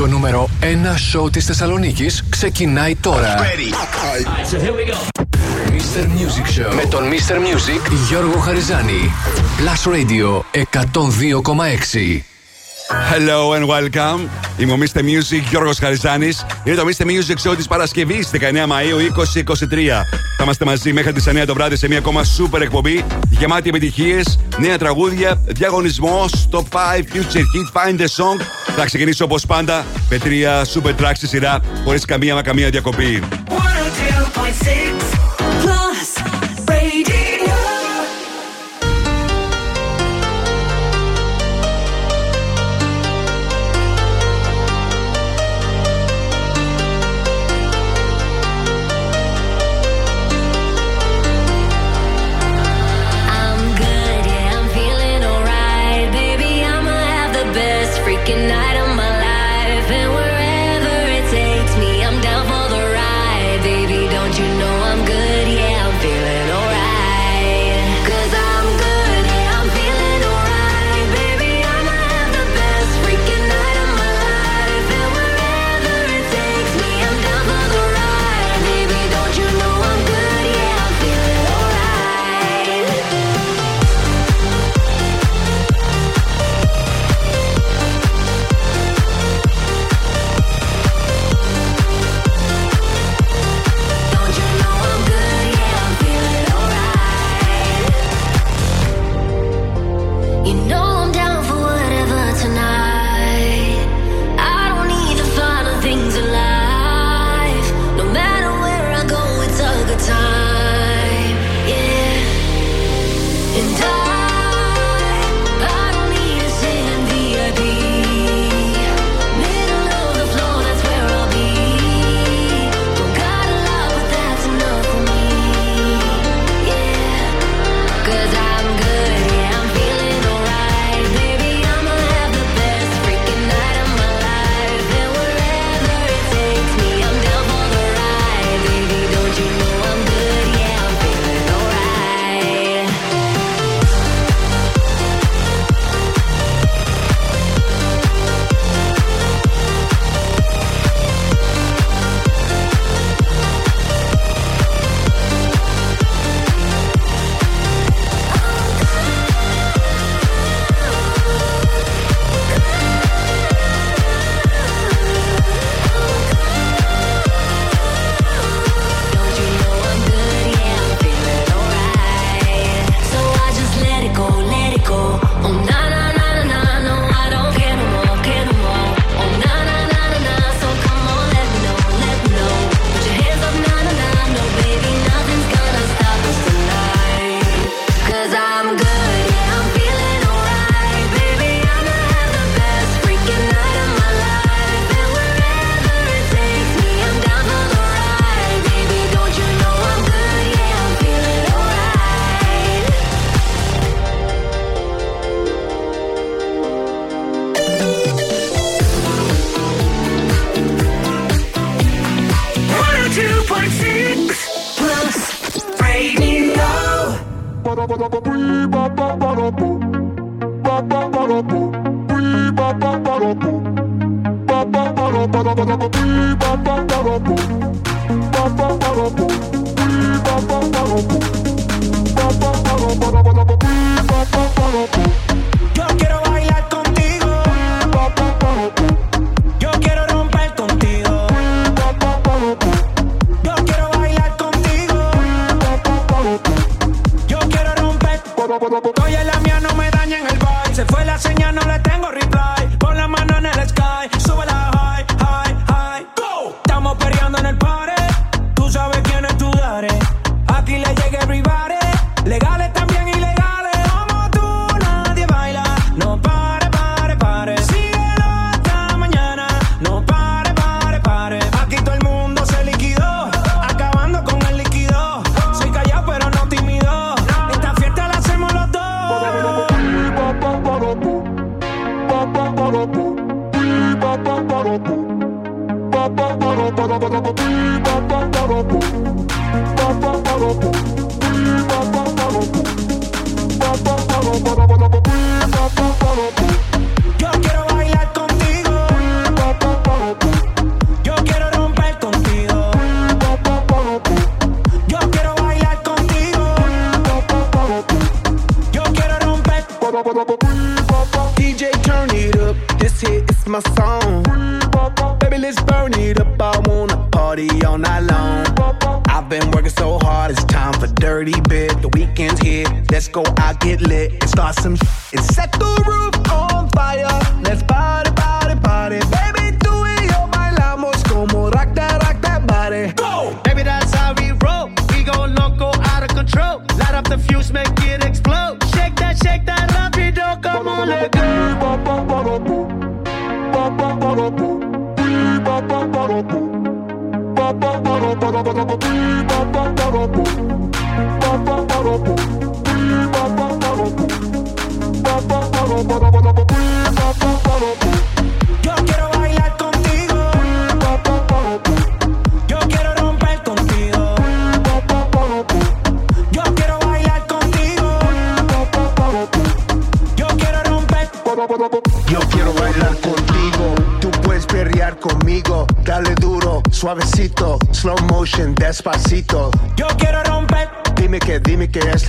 Το νούμερο 1 σοου της Θεσσαλονίκης ξεκινάει τώρα. Mr. Music Show με τον Mr. Music Γιώργο Χαριζάνη. Plus Radio 102,6. Hello and welcome. Είμαι ο Mr. Music Γιώργος Χαριζάνης. Είναι το Mr. Music Show της Παρασκευής 19 Μαΐου 2023. Θα είμαστε μαζί μέχρι τις 9 το βράδυ σε μια ακόμα super εκπομπή γεμάτη επιτυχίες, νέα τραγούδια, διαγωνισμό, top 5, future hit, find the song. Θα ξεκινήσω όπως πάντα με τρία super tracks στη σειρά χωρίς καμία μα καμία διακοπή. 102.6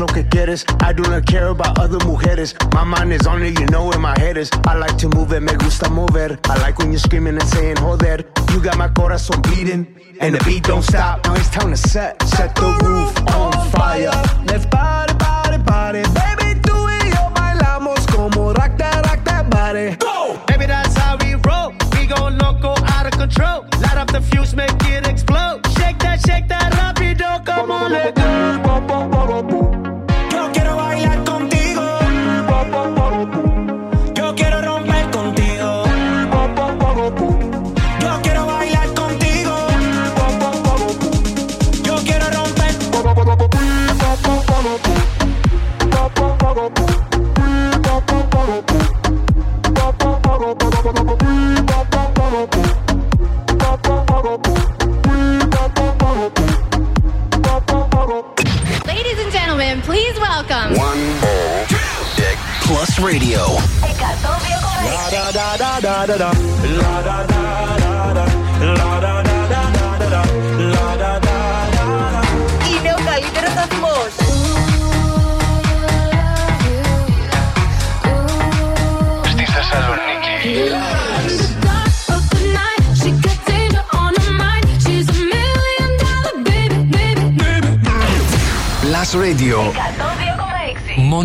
lo que quieres. I do not care about other mujeres. My mind is only you know where my head is. I like to move it, me gusta mover. I like when you're screaming and saying, joder. You got my corazón beating, and the beat don't stop. Now it's time to set, set the roof on fire. Let's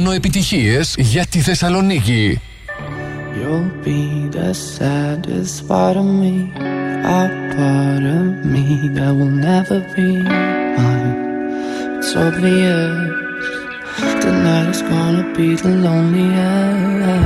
ραδιόφωνο επιτυχίες για τη Θεσσαλονίκη. You'll be the saddest part of me, a part of me that will never be mine. It's obvious tonight is gonna be the loneliest.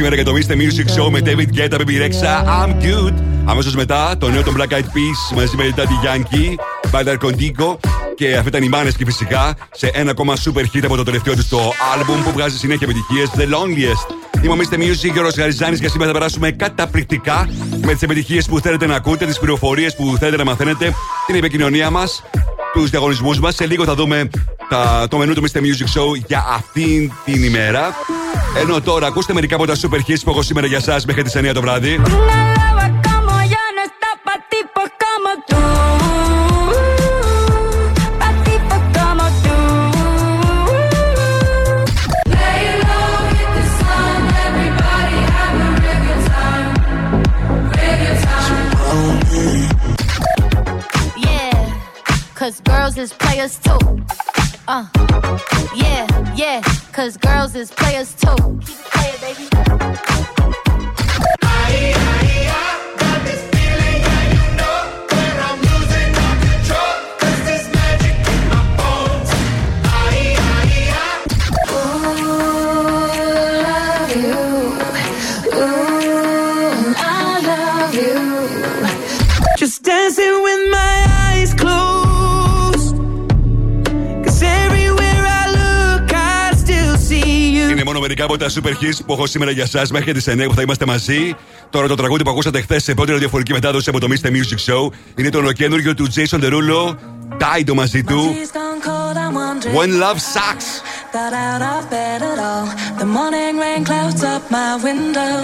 σήμερα για το Mr. Music Show με David Guetta, Baby Rexha, I'm Good. Αμέσως μετά το νέο των Black Eyed Peas μαζί με Daddy Yankee, Badar Contigo και αυτή ήταν οι μάνες και φυσικά σε ένα ακόμα super hit από το τελευταίο τους το album που βγάζει συνέχεια επιτυχίες The Loneliest. Είμαι ο Mr. Music, ο Γαριζάνης και σήμερα θα περάσουμε καταπληκτικά με τις επιτυχίες που θέλετε να ακούτε, τις πληροφορίες που θέλετε να μαθαίνετε, την επικοινωνία μας, τους διαγωνισμούς μας. Σε λίγο θα δούμε τα, το μενού του Mr. Music Show για αυτήν την ημέρα. Ενώ τώρα ακούστε μερικά από τα super hits που έχω σήμερα για εσά μέχρι τις 9 το βράδυ. Super hits που έχω σήμερα για εσά μέχρι τι 9 που θα είμαστε μαζί. Τώρα το τραγούδι που ακούσατε χθε σε πρώτη ραδιοφορική μετάδοση από το Mr. Music Show είναι το ολοκένουργιο του Jason Derulo. Τάιντο μαζί του. When Love Sucks. Got out of bed at all. The morning rain clouds up my window.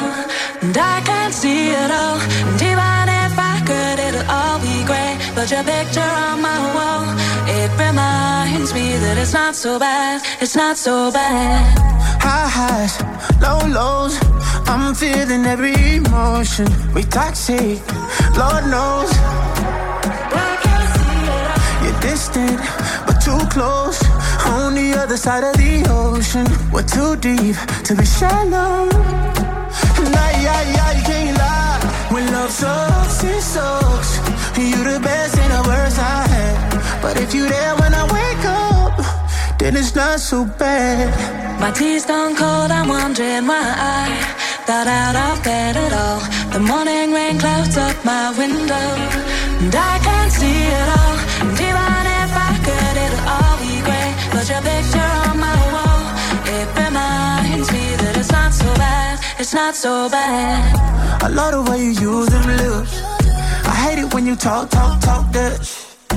And I can't see it all. And even if I could, it'll all be great. But your picture on my wall, it reminds me that it's not so bad. It's not so bad. High highs, low lows. I'm feeling every emotion. We toxic, Lord knows. You're distant, but too close. On the other side of the ocean, we're too deep to be shallow. Nah, yeah, yeah, you can't lie. When love sucks, it sucks. You're the best and the worst I had. But if you're there when I wake up, then it's not so bad. My tea's gone cold, I'm wondering why I got out of bed at all. The morning rain clouds up my window, and I can't see it all. And even if I could, it'll all be great. But your picture on my wall, it reminds me that it's not so bad. It's not so bad. I love the way you use them lips. I hate it when you talk, talk, talk that.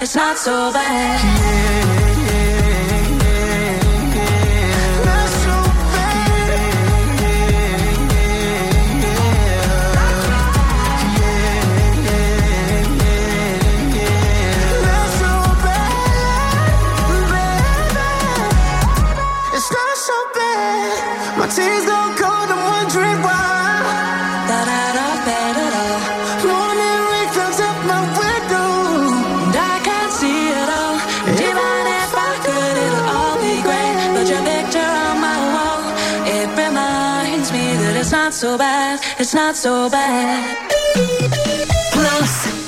It's not so bad. Yeah, It's not so bad. Plus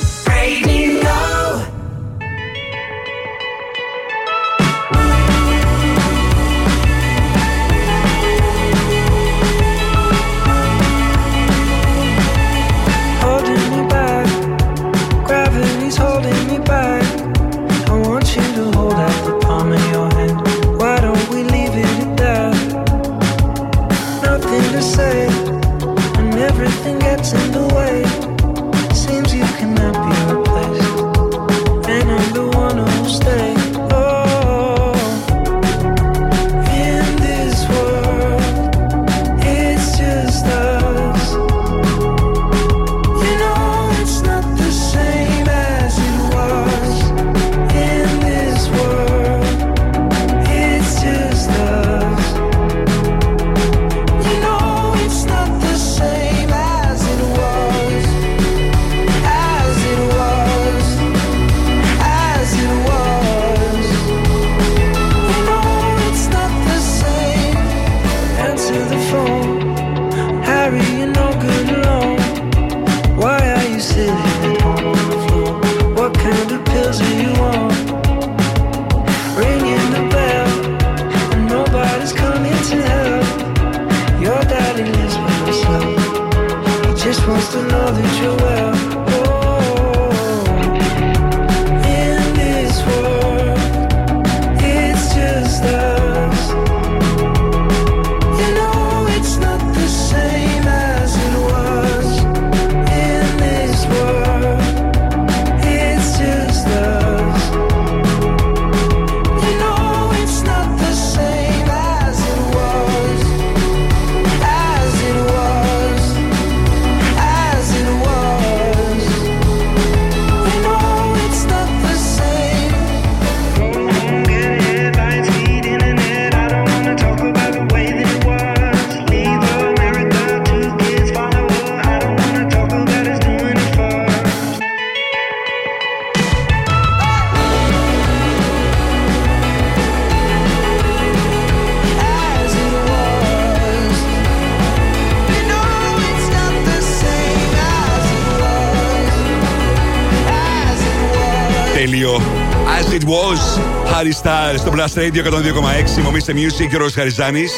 Blast Radio 102,6. Μομίστε Music και ο Ρος Χαριζάνης.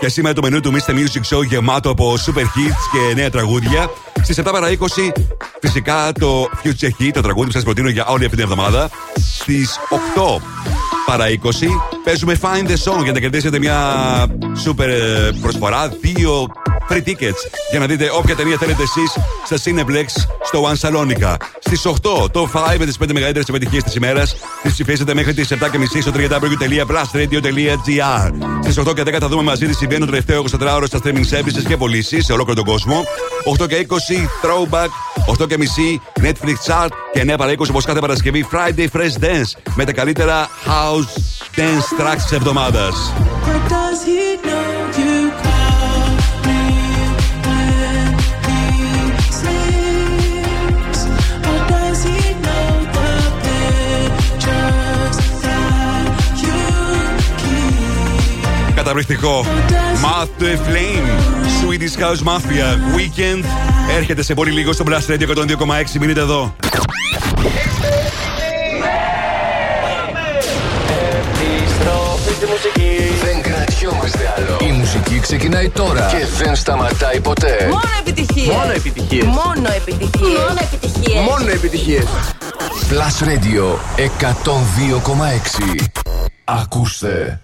Και σήμερα το μενού του Mr. Music Show γεμάτο από super hits και νέα τραγούδια. Στις 7 παρα 20, φυσικά το Future Hit, το τραγούδι που σας προτείνω για όλη αυτή την εβδομάδα. Στις 8 παρα 20, παίζουμε Find the Song για να κερδίσετε μια super ε, προσφορά. Δύο free tickets για να δείτε όποια ταινία θέλετε εσείς στα Cineplex στο One Salonica. Στις 8 το 5 με τις 5 μεγαλύτερες επιτυχίε της ημέρας. Τι ψηφίσετε μέχρι τις 7.30 στο www.plusradio.gr. Στις 8 και 10 θα δούμε μαζί τι συμβαίνει το τελευταίο 24ωρο στα streaming services και πωλήσεις σε ολόκληρο τον κόσμο. 8 και 20 throwback. 8 και μισή Netflix chart. Και 9 παρα 20 όπως κάθε Παρασκευή Friday Fresh Dance με τα καλύτερα house dance tracks της εβδομάδας. Καταπληκτικό. Math to a Flame. Swedish House Mafia. Weekend. Έρχεται σε πολύ λίγο στο Blast Radio 102,6. Μείνετε εδώ. Επιστροφή στη μουσική. Δεν κρατιόμαστε άλλο. Η μουσική ξεκινάει τώρα και δεν σταματάει ποτέ. Μόνο επιτυχίες. Μόνο επιτυχίες. Μόνο επιτυχίες. Μόνο επιτυχίες. Μόνο επιτυχίες. Plus Radio 102,6. Ακούστε.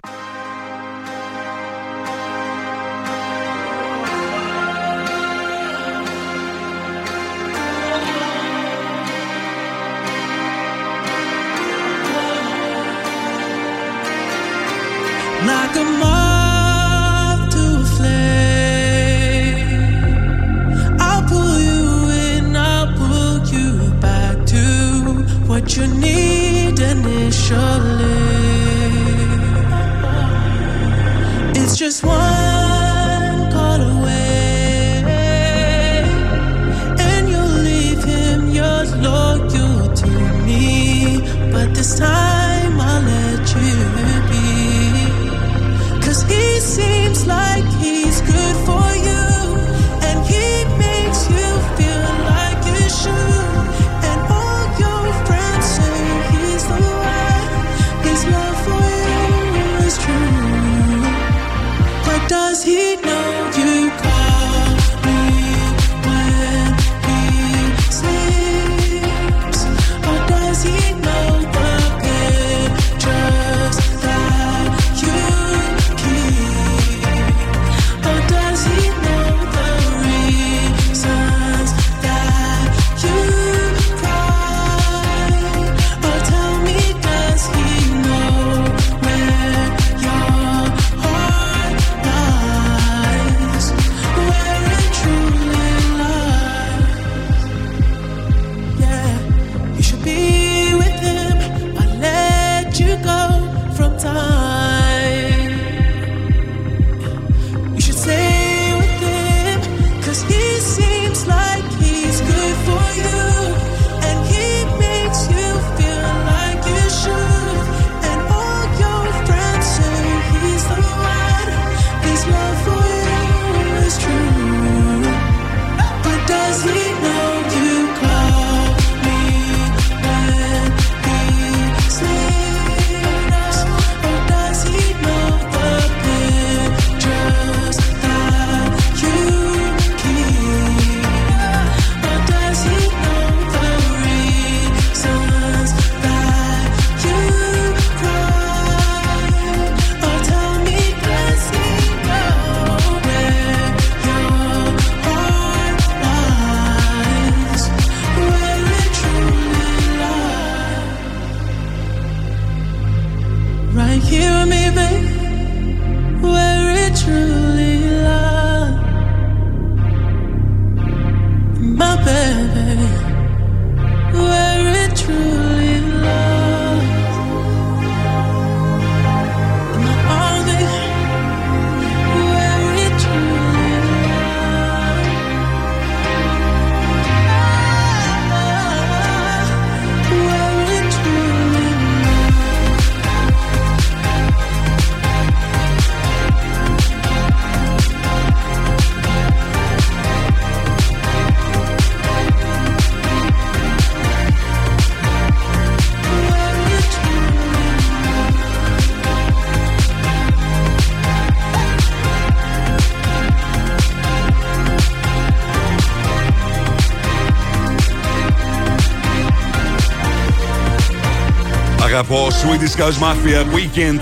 Αγαπώ Swedish House Mafia Weekend.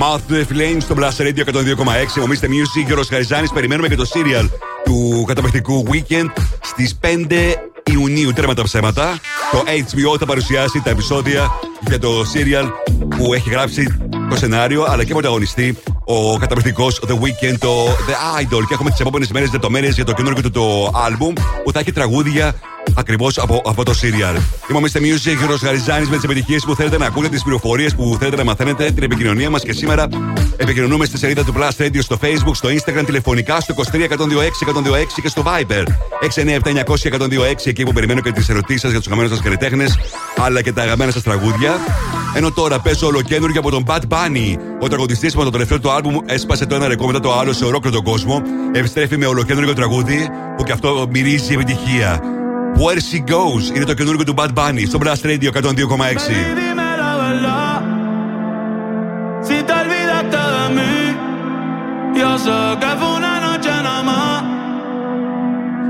Mouth the Flame στο Blast Radio 102,6 Ομίστε Music και ο Χαριζάνης Περιμένουμε και το serial του καταπληκτικού Weekend στις 5 Ιουνίου. Τέρμα τα ψέματα. Το HBO θα παρουσιάσει τα επεισόδια για το serial που έχει γράψει το σενάριο αλλά και πρωταγωνιστή ο καταπληκτικός The Weeknd, το The Idol. Και έχουμε τις επόμενες μέρες λεπτομέρειες για το καινούργιο του το album που θα έχει τραγούδια ακριβώς από αυτό το serial. Είμαι ο Mr. Music, Γιώργος Γαριζάνης με τις επιτυχίες που θέλετε να ακούτε, τις πληροφορίες που θέλετε να μαθαίνετε, την επικοινωνία μας και σήμερα επικοινωνούμε στη σελίδα του Blast Radio στο Facebook, στο Instagram, τηλεφωνικά στο 23 126 126 και στο Viber 697 900 126 εκεί που περιμένω και τις ερωτήσεις σας για τους αγαπημένους σας καλλιτέχνες αλλά και τα αγαπημένα σας τραγούδια. Ενώ τώρα παίζω ολοκένουργιο από τον Bad Bunny. Ο τραγουδιστής με το τελευταίο του άλμπουμ έσπασε το ένα ρεκόρ μετά το άλλο σε ολόκληρο τον κόσμο. Επιστρέφει με ολοκένουργιο τραγούδι που και αυτό μυρίζει επιτυχία. Where She Goes είναι το καινούργιο του Bad Bunny στο Blast Radio 102,6. Dime la verdad. Si te olvidaste de mí, yo sé que fue una noche nada más.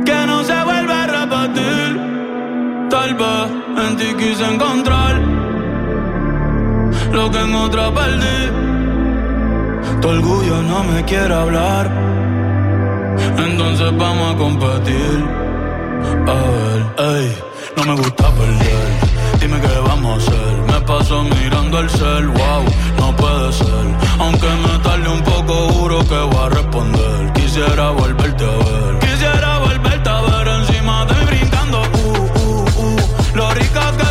Que no se vuelve a repetir. Tal vez en ti quise encontrar lo que en otra perdí. Tu orgullo no me quiere hablar. Entonces vamos a competir. Ey, no me gusta perder. Dime qué vamos a hacer. Me paso mirando el cel, wow, no puede ser. Aunque me tarde un poco, juro que voy a responder. Quisiera volverte a ver. Quisiera volverte a ver encima de mí brincando. Uh, uh, uh. Lo rica que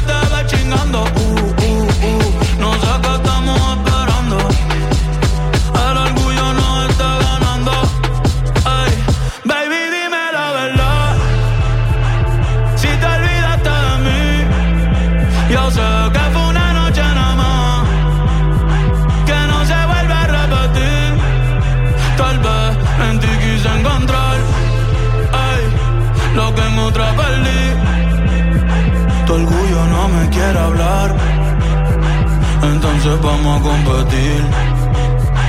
Entonces vamos a competir.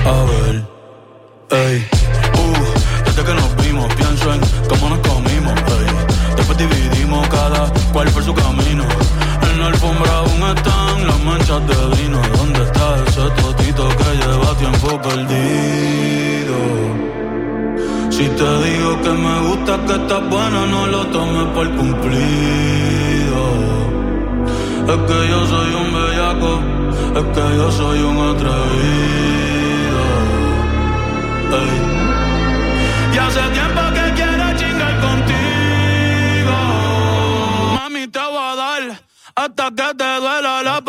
A ver, ey. Uh, desde que nos vimos, pienso en cómo nos comimos, ey. Después dividimos cada cual por su camino. En la alfombra aún están las manchas de vino. ¿Dónde está ese totito que lleva tiempo perdido? Si te digo que me gusta que estás buena, no lo tomes por cumplido. Es que yo soy un bellaco, es que yo soy un atrevido. Y hace tiempo que quiero chingar contigo. Mami, te voy a dar hasta que te duela la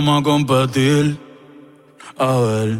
vamos a competir. A ver,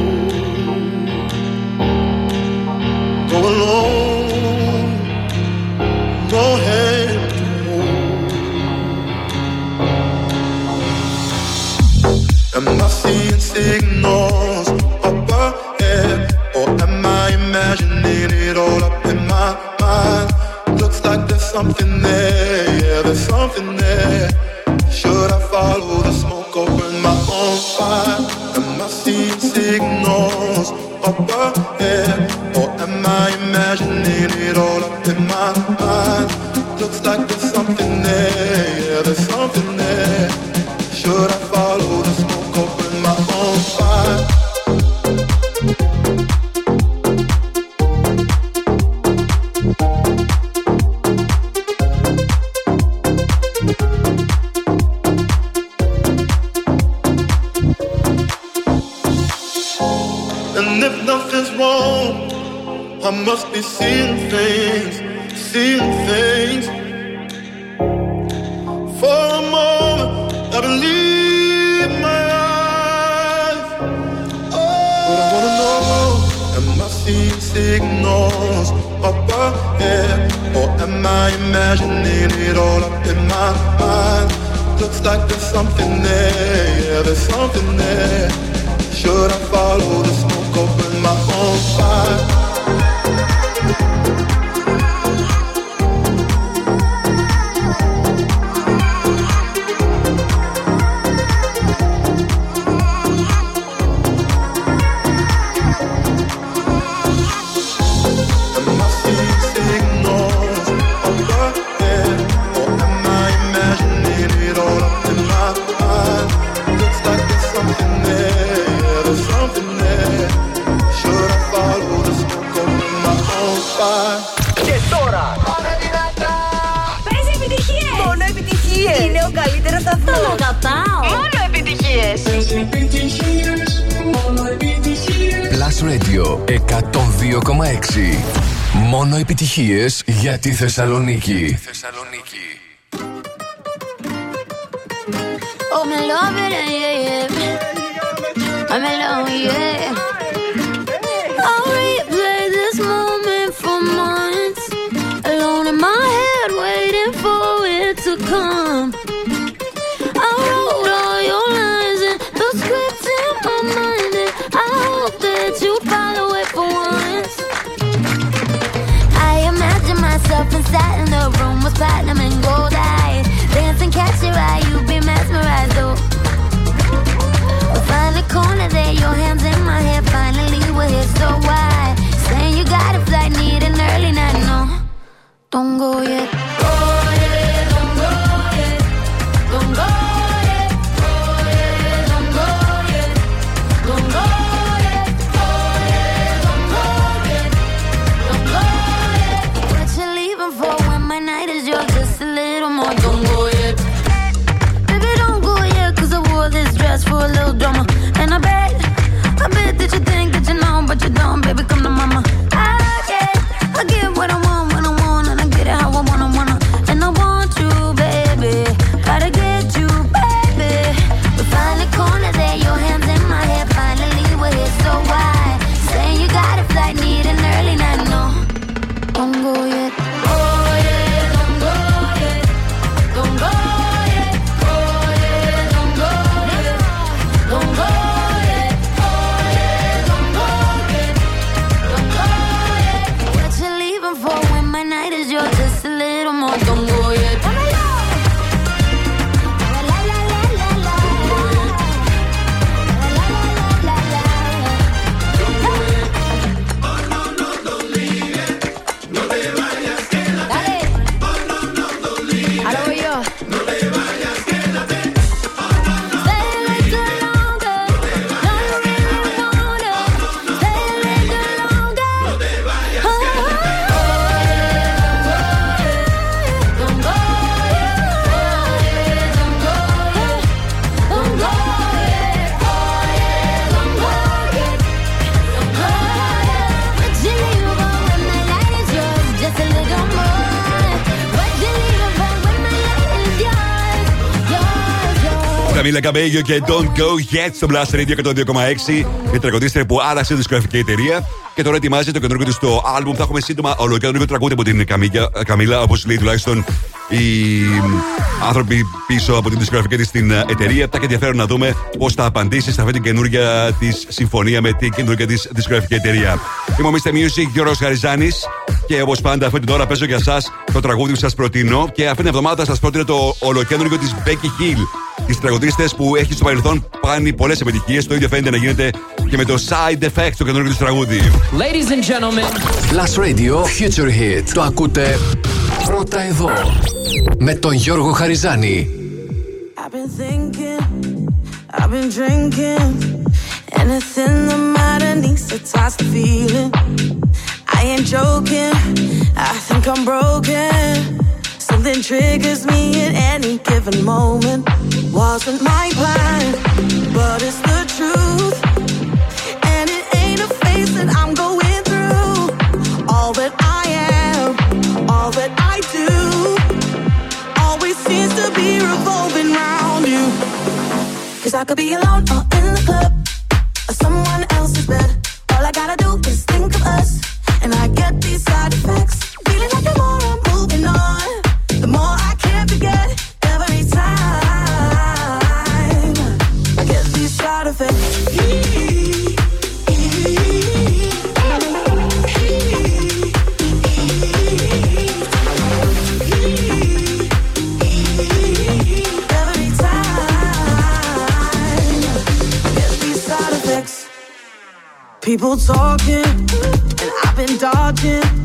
alone, no hand to hold. Am I seeing signals up ahead, or am I imagining it all up in my mind? Looks like there's something there, yeah, there's something. see signals up ahead? Or am I imagining it all up in my mind? Looks like there's something there, yeah, there's something there. Should I follow the smoke, open my own fire? Radio 102,6. Μόνο επιτυχίες για τη Θεσσαλονίκη. Θεσσαλονίκη. fat Καμίλα Καμπέγιο και Don't Go Yet στο Blast Radio 102,6. Η τραγουδίστρια που άραξε τη δισκογραφική εταιρεία και τώρα ετοιμάζει το καινούργιο της στο album. Θα έχουμε σύντομα ολοκαινούργιο τραγούδι από την Καμίλα, Καμίλα όπως λέει τουλάχιστον οι άνθρωποι πίσω από την δισκογραφική της στην ε, εταιρεία. Τα και ενδιαφέρον να δούμε πώς θα απαντήσει σε αυτή την καινούργια της συμφωνία με την καινούργια της δισκογραφική εταιρεία. Είμαι ο Mr. Music Γιώργος Χαριζάνη και όπως πάντα αυτή την ώρα παίζω για εσά το τραγούδι που σας προτείνω και αυτή την εβδομάδα σας πρότεινε το ολοκένουργιο της Becky Hill. Τι τραγουδίστε που έχει στο παρελθόν κάνει πολλέ επιτυχίε. Το ίδιο φαίνεται να γίνεται και με το Side Effect το καινούργιο τη τραγούδι. Ladies and gentlemen. Plus Radio Future Hit. Το ακούτε πρώτα εδώ. Με τον Γιώργο Χαριζάνη. I've been thinking, I've been drinking. Anything the matter needs to toss the feeling. I ain't joking, I think I'm broken. Something triggers me at any given moment. Wasn't my plan, but it's the truth. And it ain't a phase that I'm going through. All that I am, all that I do, always seems to be revolving. Cause I could be alone or in the club or someone else's bed. All I gotta do is talking, and I've been dodging.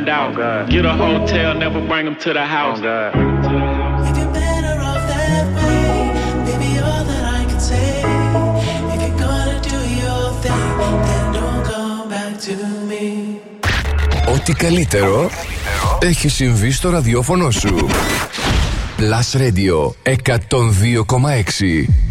find out. Oh Get a house. Ό,τι καλύτερο έχει συμβεί στο ραδιόφωνο σου. Plus Radio 102,6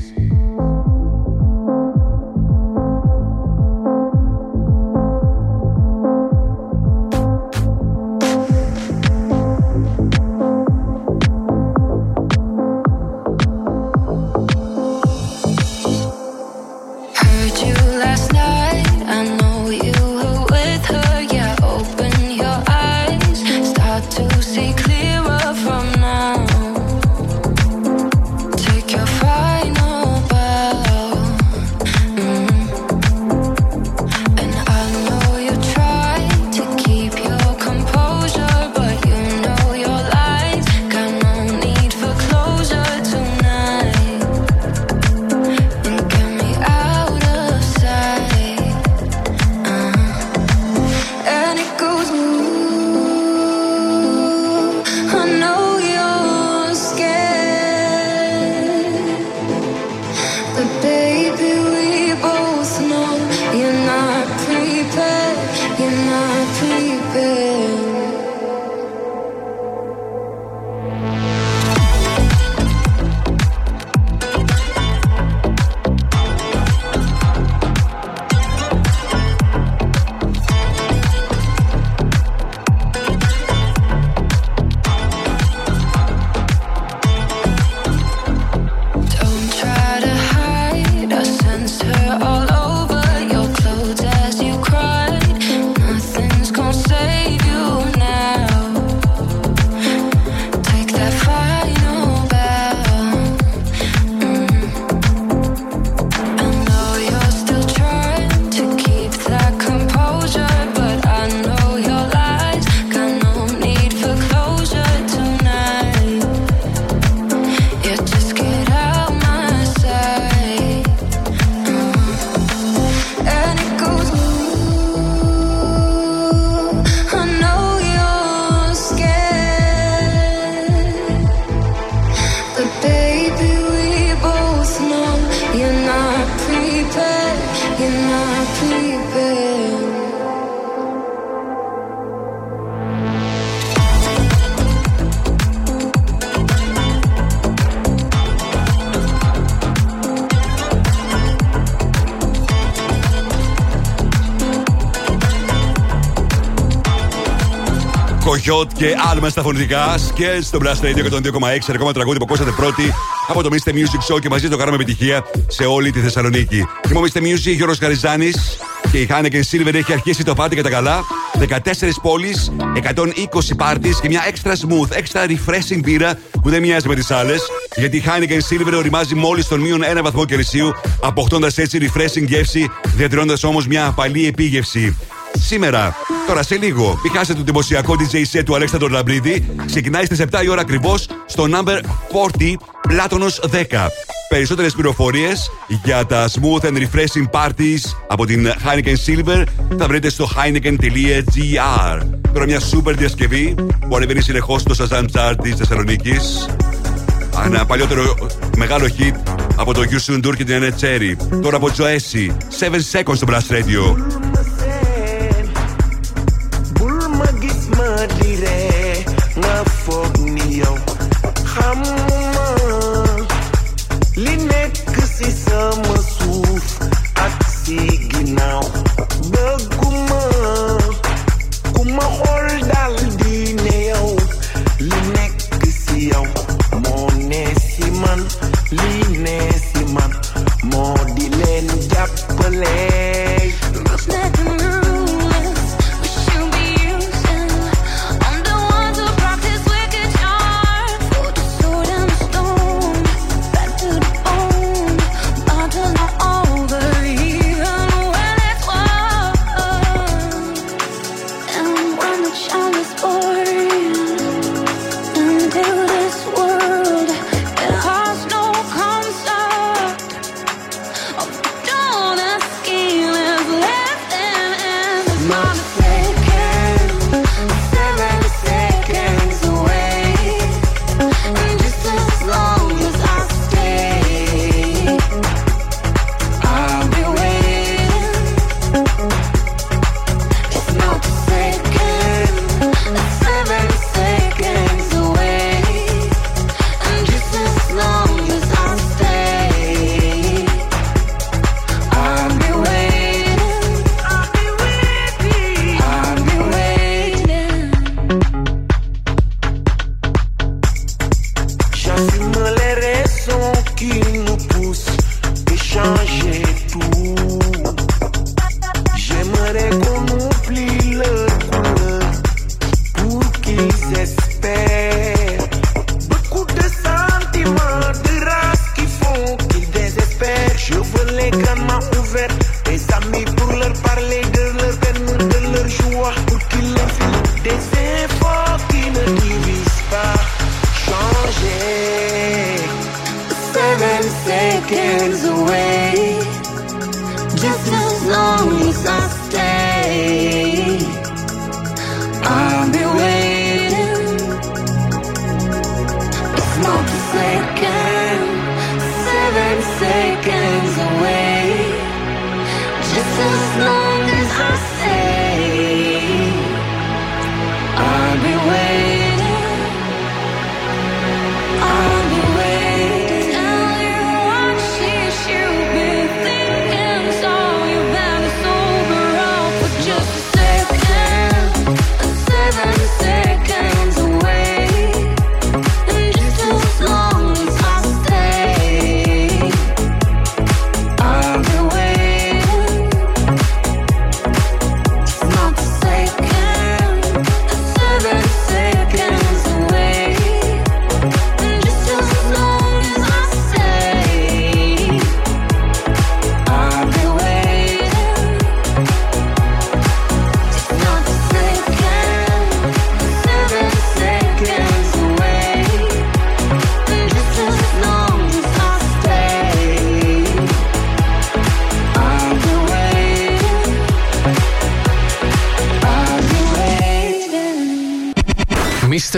και άλμα στα φωνητικά και στο Blast Radio 102,6 ακόμα τραγούδι που ακούσατε πρώτη από το Mr. Music Show και μαζί το κάναμε επιτυχία σε όλη τη Θεσσαλονίκη. Είμαι ο Mr. Music, Γιώργος Καριζάνη και η Heineken Silver έχει αρχίσει το πάτη κατά καλά. 14 πόλεις, 120 πάρτις και μια extra smooth, extra refreshing πύρα που δεν μοιάζει με τις άλλες. Γιατί η Heineken Silver οριμάζει μόλις τον μείον ένα βαθμό Κελσίου, αποκτώντας έτσι refreshing γεύση, διατηρώντας όμως μια απαλή επίγευση. Σήμερα Τώρα σε λίγο, μην χάσετε το δημοσιακό DJ set του Αλέξανδρου Λαμπρίδη. Ξεκινάει στις 7 η ώρα ακριβώς στο number 40 Πλάτονο 10. Περισσότερες πληροφορίες για τα smooth and refreshing parties από την Heineken Silver θα βρείτε στο heineken.gr. Τώρα μια super διασκευή που ανεβαίνει συνεχώς στο Shazam Chart της Θεσσαλονίκης. Ένα παλιότερο μεγάλο hit από το Yusun Dur και την Anna Cherry. Τώρα από Joessi, 7 Seconds στο Blast Radio.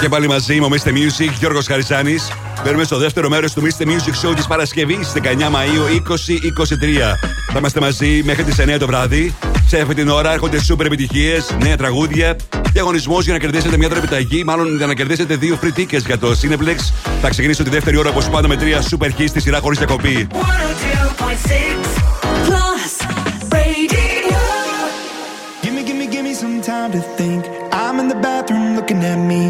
Και πάλι μαζί είμαι ο Mr. Music, Γιώργος Χαρισάνης. Μπαίνουμε στο δεύτερο μέρος του Mr. Music Show της Παρασκευής, 19 Μαΐου 2023. Θα είμαστε μαζί μέχρι τις 9 το βράδυ. Σε αυτή την ώρα έρχονται σούπερ επιτυχίες, νέα τραγούδια, διαγωνισμός για να κερδίσετε μια τραπεταγή, μάλλον για να κερδίσετε δύο free tickets για το Cineplex. Θα ξεκινήσω τη δεύτερη ώρα όπως πάντα με τρία super hits στη σειρά χωρίς διακοπή. 102.6 Plus Radio. Gimme, gimme, gimme some time to think. I'm in the bathroom looking at me.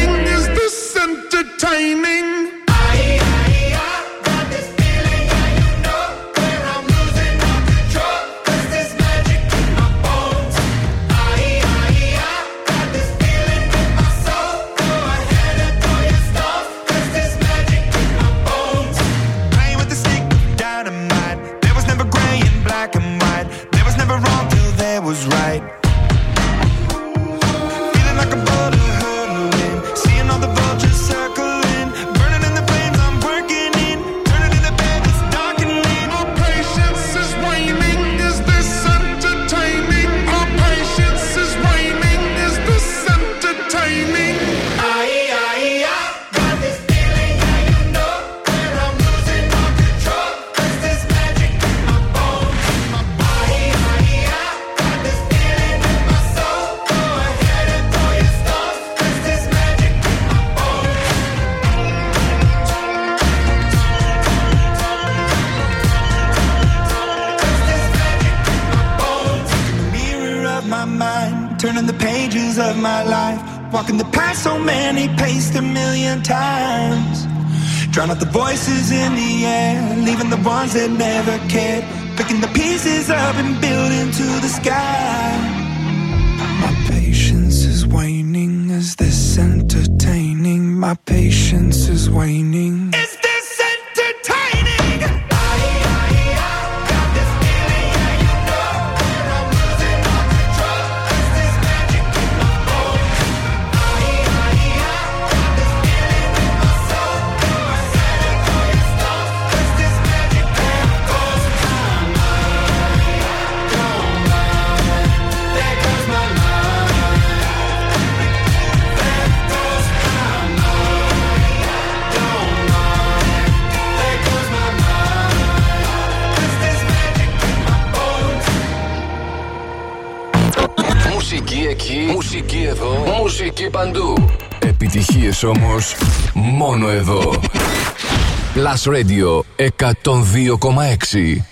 Voices in the air, leaving the ones that never cared, picking the pieces up and building to the sky. Μουσική παντού. Επιτυχίες όμως μόνο εδώ. Plus Radio 102,6.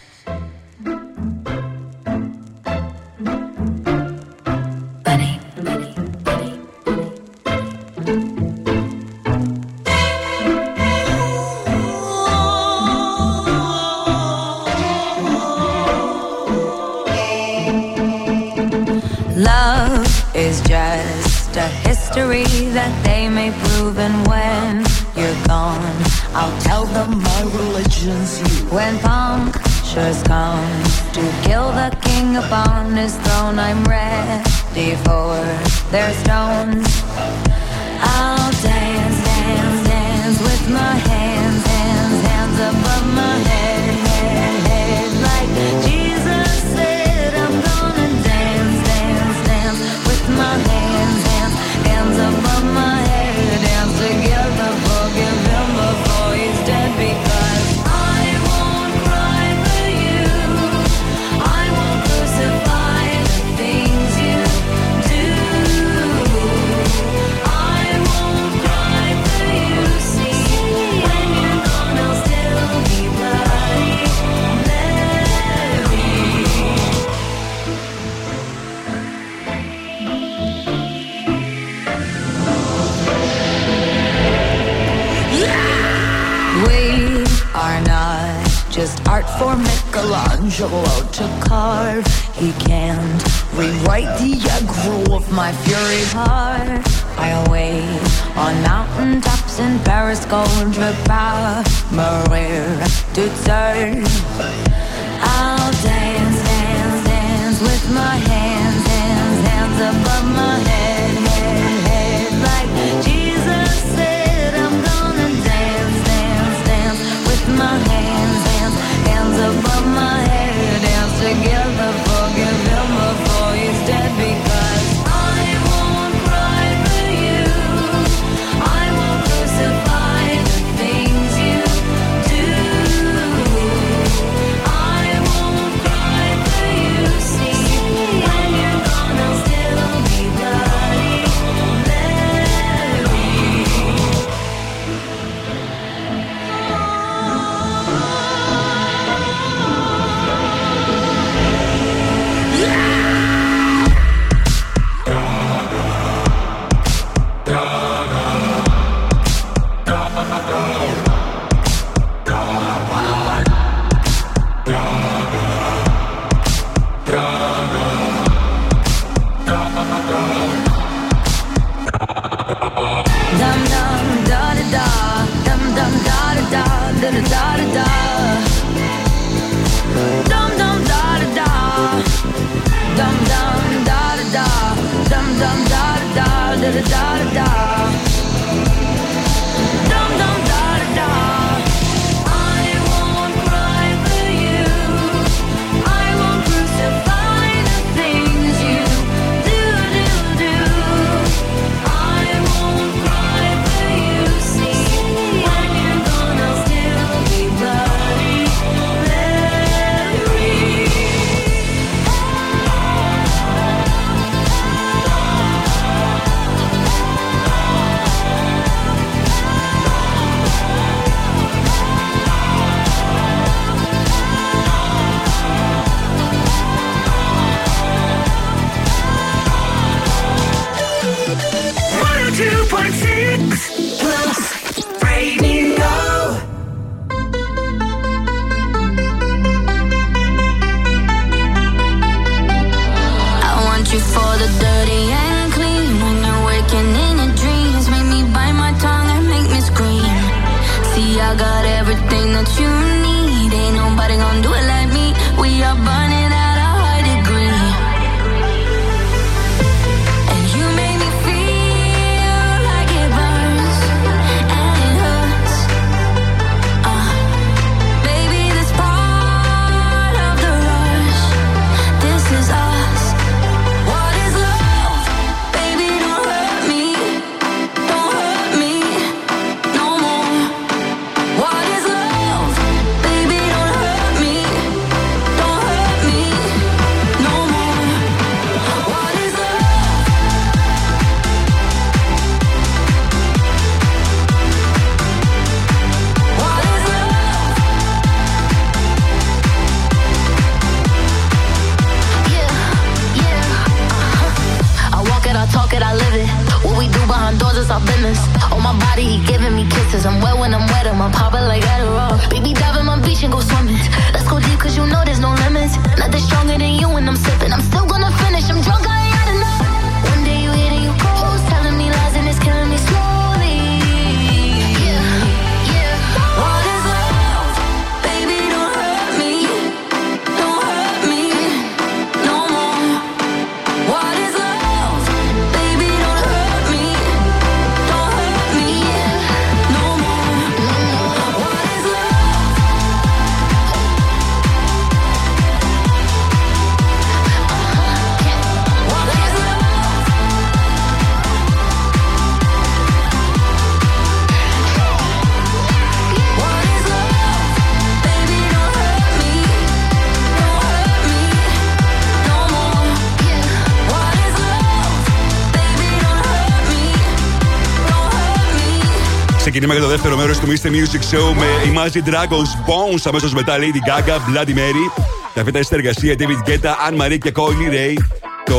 Me. Ξεκινάμε για το δεύτερο μέρος του Mr. Music Show με Imagine Dragons Bones. Αμέσως μετά Lady Gaga, Bloody Mary. Τα φέτα συνεργασία David Guetta, Anne Marie και Coily Ray. Το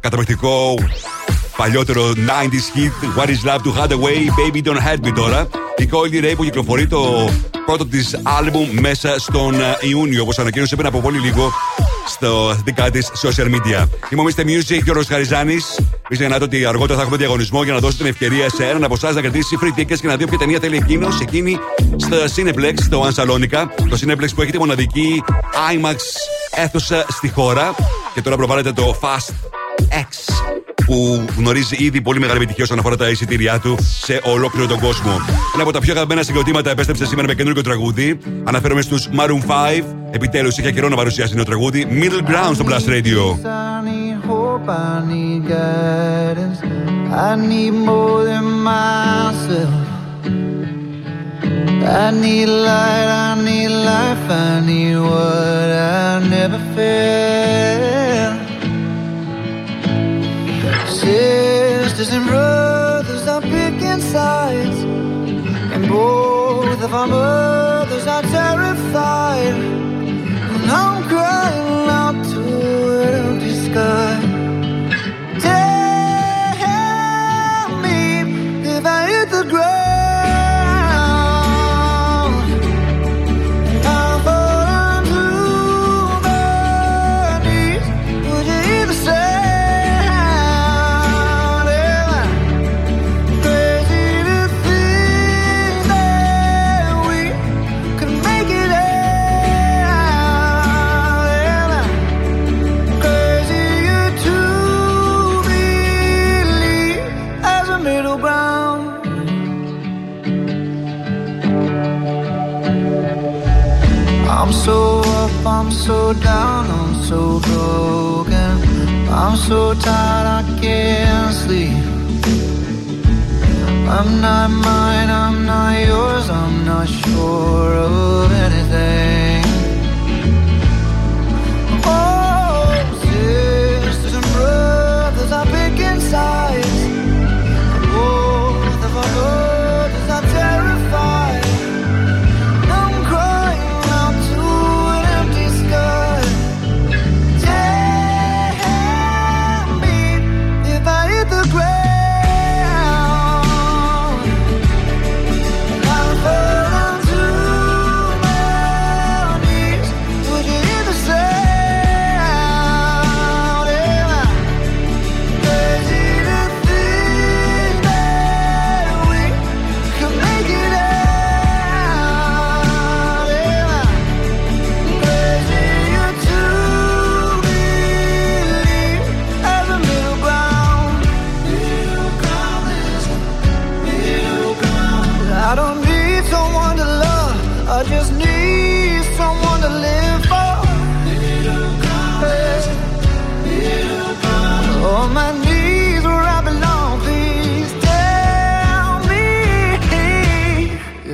καταπληκτικό παλιότερο 90s hit What is Love to Away, Baby Don't Hurt Me τώρα. Η Coily Ray που κυκλοφορεί το πρώτο της άλμπουμ μέσα στον ε, Ιούνιο, όπως ανακοίνωσε πριν από πολύ λίγο στο δικά της social media. Είμαι ο Mr. Music και ο Χαριζάνης. Μην ξεχνάτε ότι αργότερα θα έχουμε διαγωνισμό για να δώσετε την ευκαιρία σε έναν από εσάς να κρατήσει free tickets και να δει όποια ταινία θέλει εκείνος εκείνη στο Cineplex, στο Ansalonica. Το Cineplex που έχει τη μοναδική IMAX αίθουσα στη χώρα. Και τώρα προβάλλεται το Fast X που γνωρίζει ήδη πολύ μεγάλη επιτυχία όσον αφορά τα εισιτήριά του σε ολόκληρο τον κόσμο. Ένα από τα πιο αγαπημένα συγκροτήματα επέστρεψε σήμερα με καινούργιο τραγούδι. Αναφέρομαι στους Maroon 5. Επιτέλους είχε καιρό να παρουσιάσει νέο τραγούδι. Middle Ground στο Blast Radio. I need hope, I need guidance. I need more than myself. I need light, I need life, I need what I never felt. Sisters and brothers are picking sides, and both of our mothers are terrified. And I'm crying out to empty sky. So down, I'm so broken. I'm so tired, I can't sleep. I'm not mine, I'm not yours, I'm not sure of anything.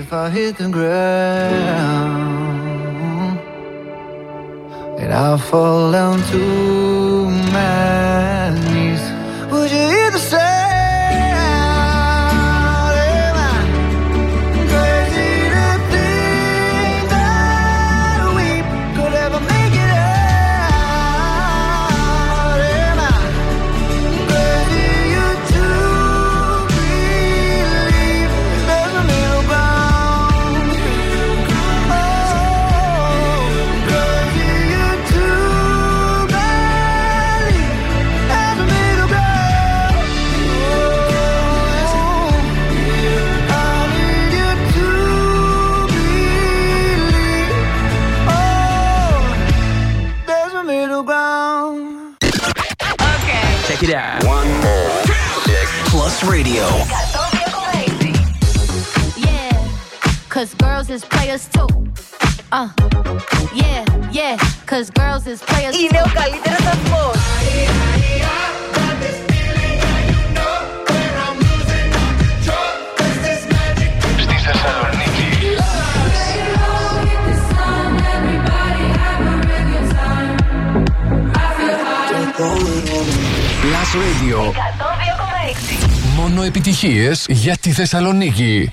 If I hit the ground. And I fall down to my players too. Uh, yeah, yeah, cause girls is players too. Είναι ο καλύτερος σταθμός. Στη Θεσσαλονίκη. Plus Radio. Μόνο επιτυχίες για τη Θεσσαλονίκη.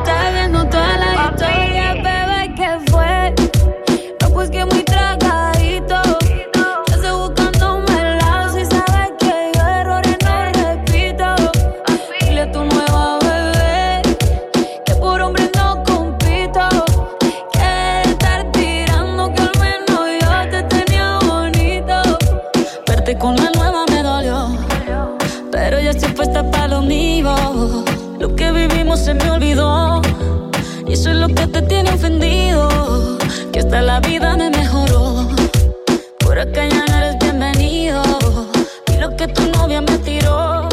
Que hasta la vida me mejoró. Por acá ya no eres bienvenido. Y lo que tu novia me tiró.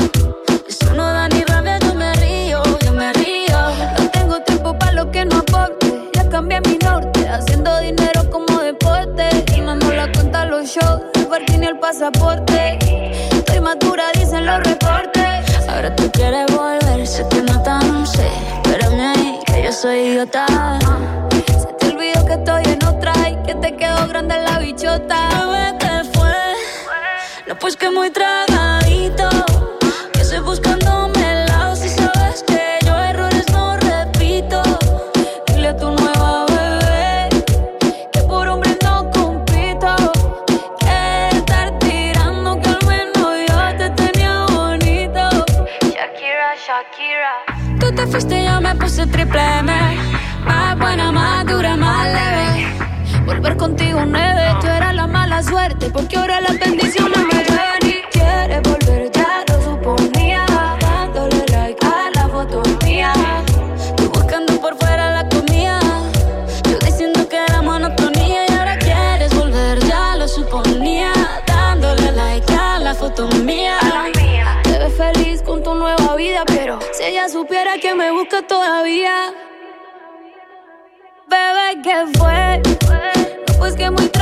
Eso no da ni rabia, yo me río, yo me río. No tengo tiempo para lo que no aporte. Ya cambié mi norte, haciendo dinero como deporte. Y mando la cuenta los shows, el parking y el pasaporte. Estoy madura, dicen los reportes. Ahora tú quieres volver, te nota, no sé. Espérame que yo soy idiota. Te quedó grande la bichota. Bebé, ¿qué fue? No, pues que muy tragadito. Que estoy buscándome el lado si sabes que yo errores no repito. Dile a tu nueva bebé que por hombre no compito. Que estar tirando que al menos yo te tenía bonito. Shakira, Shakira. Tú te fuiste y yo me puse triple M. contigo nueve, tú eras la mala suerte. Porque ahora las bendiciones me ven y quieres volver, ya lo suponía. Dándole like a la foto mía. Tú buscando por fuera la comida. Yo diciendo que era monotonía. Y ahora quieres volver, ya lo suponía. Dándole like a la foto mía. Te ves feliz con tu nueva vida, pero si ella supiera que me busca todavía. Bebé, ¿qué fue? Pues que muy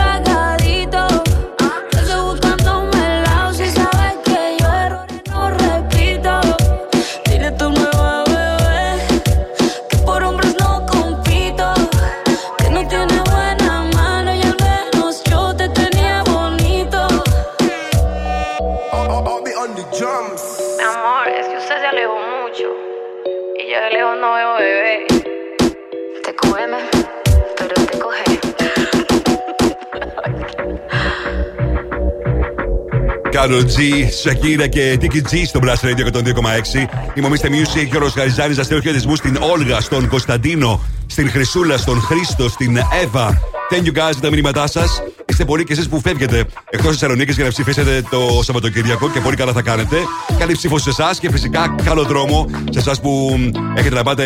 Κάρολ G, Σακύρα και Τίκη G στο Blast Radio 102,6. Είμαι ο Mr. Music και ο Ροσχαριζάνη. Να στέλνω χαιρετισμούς στην Όλγα, στον Κωνσταντίνο, στην Χρυσούλα, στον Χρήστο, στην Εύα. Thank you guys για τα μηνύματά σας. Είστε πολλοί και εσείς που φεύγετε εκτός Θεσσαλονίκης για να ψηφίσετε το Σαββατοκύριακο και πολύ καλά θα κάνετε. Καλή ψήφο σε εσάς και φυσικά καλό δρόμο σε εσάς που έχετε να πάτε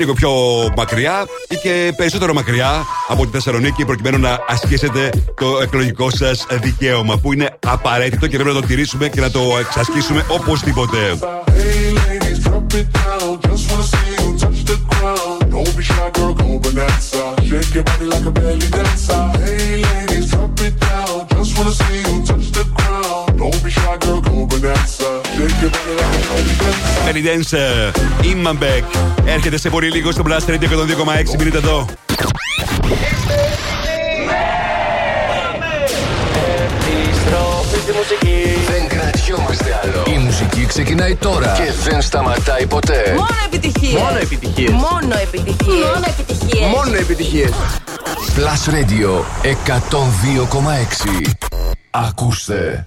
λίγο πιο μακριά ή και περισσότερο μακριά από τη Θεσσαλονίκη προκειμένου να ασκήσετε το εκλογικό σας δικαίωμα που είναι απαραίτητο και πρέπει να το τηρήσουμε και να το εξασκήσουμε οπωσδήποτε. Hey ladies, drop it down. Just wanna see you touch the ground. Belly Dancer, Iman Beck. Έρχεται σε πολύ λίγο στο Blaster 102,6. Μείνετε εδώ. Hey, hey, hey. Δεν κρατιόμαστε άλλο. Η μουσική ξεκινάει τώρα και δεν σταματάει ποτέ. Μόνο επιτυχίες. Μόνο επιτυχίες. Μόνο επιτυχίες. Μόνο επιτυχίες. Μόνο επιτυχίες. Plus Radio 102,6. Ακούστε.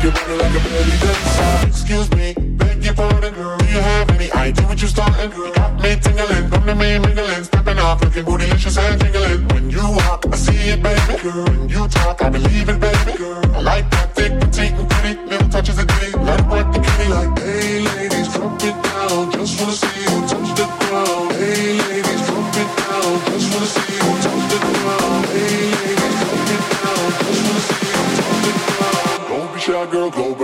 Shake your body like a belly dancer. Excuse me, beg your pardon, girl. Do you have any idea what you're starting? You got me tingling, come to me mingling, stepping off, looking bootylicious and tingling. When you walk, I see it, baby. Girl, when you talk, I believe it, baby. Girl, I like that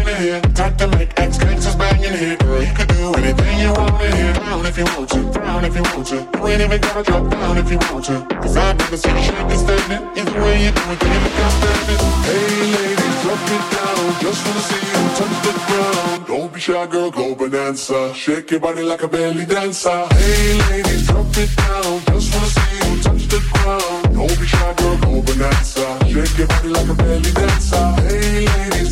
In here. To make gangsters here. Girl, you could do anything you want in here. If you want to, if you want to. You ain't even gotta drop down if you want to. Cause I've never seen statement. Either way you do it. Hey, ladies, drop it down. Just wanna see you touch the ground. Don't be shy, girl, go bonanza. Shake your body like a belly dancer. Hey, ladies, drop it down. Just wanna see you touch the ground. Don't be shy, girl, go bonanza. Shake your body like a belly dancer. Hey, ladies,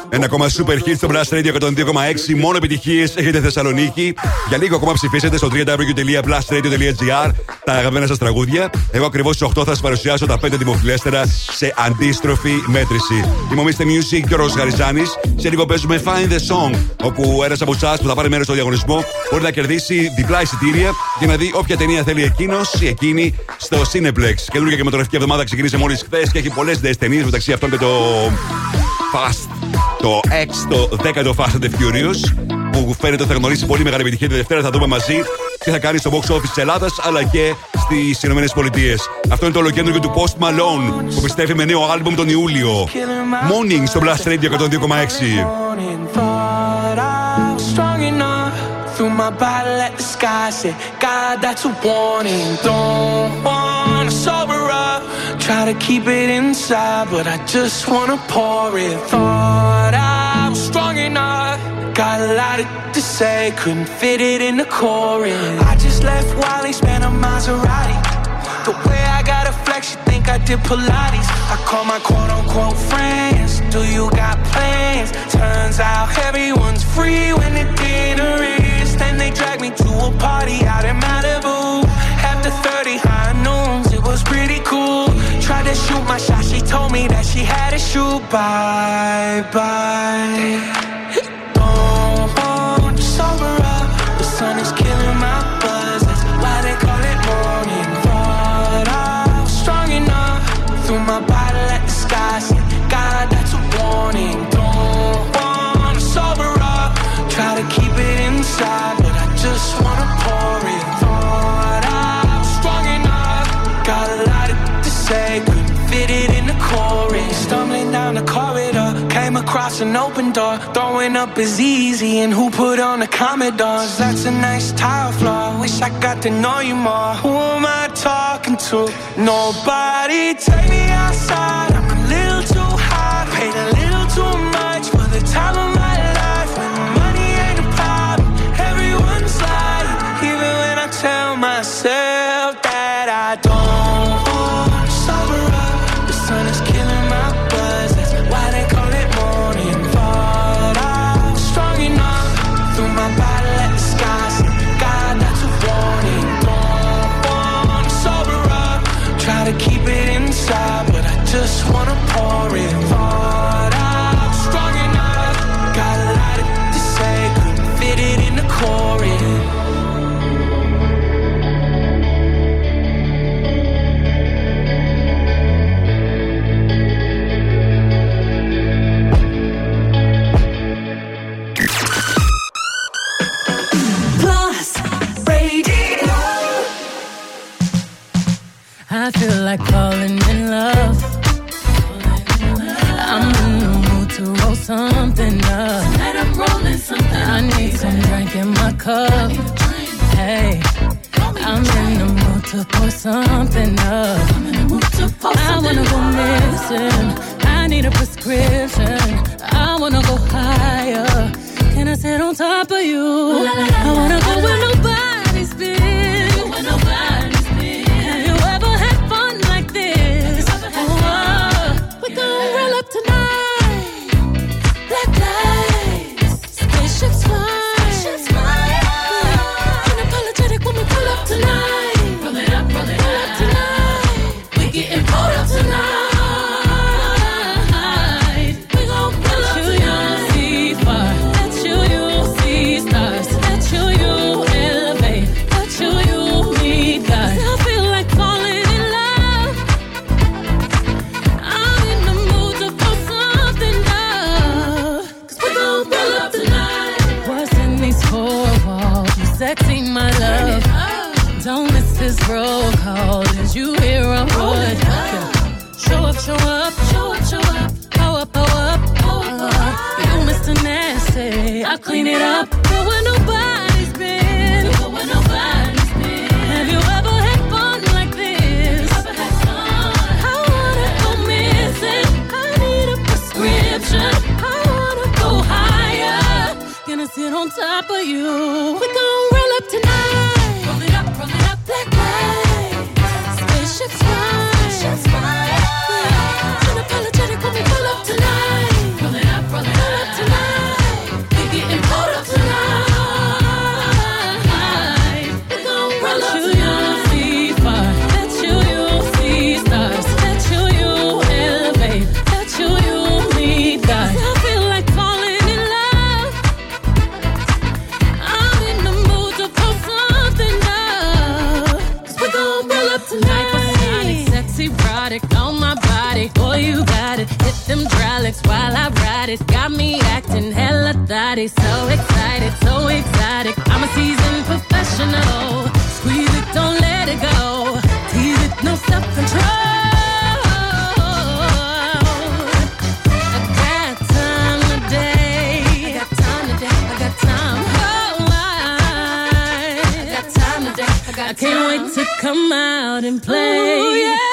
Ένα ακόμα super hit στο Blast Radio 102,6. Μόνο επιτυχίες έχετε Θεσσαλονίκη. Για λίγο ακόμα ψηφίσετε στο www.blastradio.gr τα αγαπημένα σας τραγούδια. Εγώ ακριβώς στις 8 θα σας παρουσιάσω τα 5 δημοφιλέστερα σε αντίστροφη μέτρηση. Είμαστε Music και ο Ρος Γαριζάνης. Σε λίγο παίζουμε Find the Song, όπου ένας από εσάς που θα πάρει μέρος στο διαγωνισμό μπορεί να κερδίσει διπλά εισιτήρια για να δει όποια ταινία θέλει εκείνος ή εκείνη στο Cineplex. Καινούργια και μετροφική εβδομάδα ξεκίνησε μόλις χθες και έχει πολλές νέες ταινίες μεταξύ αυτών και το Fast, το X, το 10ο Fast and the Furious, που φαίνεται ότι θα γνωρίσει πολύ μεγάλη επιτυχία τη Δευτέρα. Θα δούμε μαζί τι θα κάνει στο box office της Ελλάδας αλλά και στις Ηνωμένες Πολιτείες. Αυτό είναι το ολοκέντρο του Post Malone που πιστεύει με νέο άλμπουμ τον Ιούλιο. Morning στο Blast Radio 102,6. thought I was strong enough. Threw my bottle at the sky, said, God, that's a warning. Don't wanna sober up. Try to keep it inside, but I just wanna pour it. Thought I was strong enough. Got a lot to say, couldn't fit it in the chorus. I just left Wally, spent a Maserati. The way I got a flex, you think I did Pilates. I call my quote unquote friends. Do you got plans? Turns out everyone's free when the dinner is. Then they drag me to a party out in Malibu. After 30 high to shoot my shot, she told me that she had to shoot. Bye bye. Sober up. The sun is killing my buzz. That's why they call it morning. Strong enough. My the sky. God, that's a warning. Don't want to sober up. Try to keep it inside, came an open door. Throwing up is easy, and who put on the Commodores? That's a nice tile floor. Wish I got to know you more. Who am I talking to? Nobody. Take me outside. I'm a little too high, paid a little too much for the time of my life. When money ain't a problem, everyone's lying. Even when I tell myself that I don't Feel like falling in love. I'm in the mood to roll something up. Tonight I'm rolling something. I need some drink in my cup. Hey, I'm in the mood to pour something up. I wanna go missing. I need a prescription. I wanna go higher. Can I sit on top of you? I wanna go with nobody. it up. Where nobody's been. Have you ever had fun like this? I wanna go missing. I need a prescription. I wanna go higher. Gonna sit on top of you. We're body so excited, so excited. I'm a seasoned professional. Squeeze it, don't let it go. Tease it, no self control. Oh, I can't wait to come out and play. Ooh, yeah.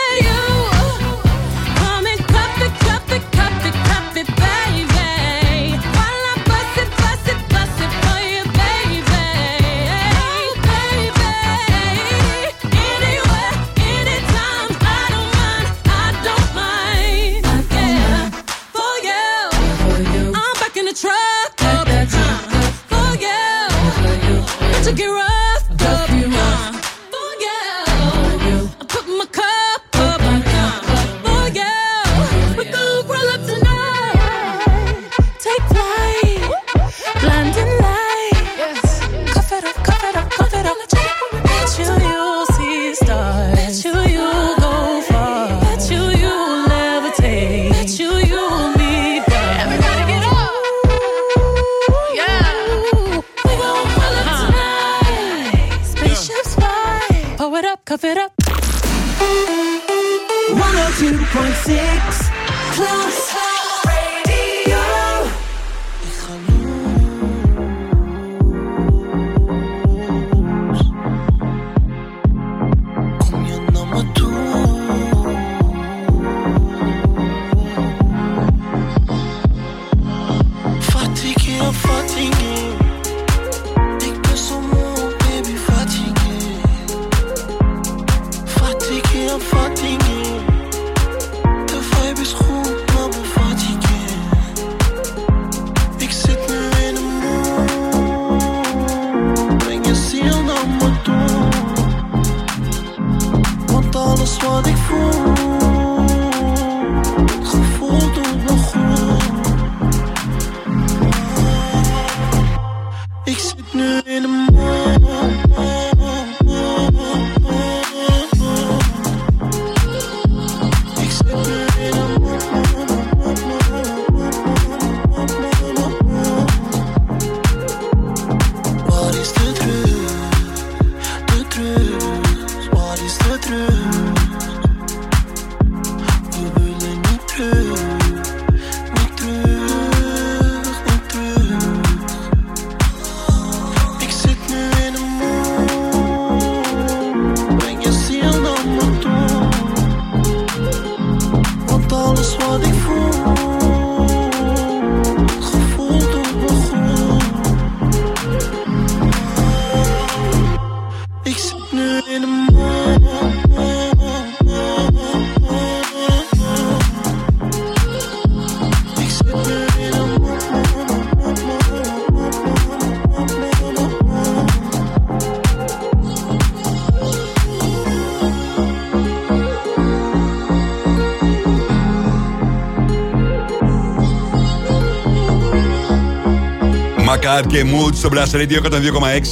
Μακάρ και Mood στο Blast Radio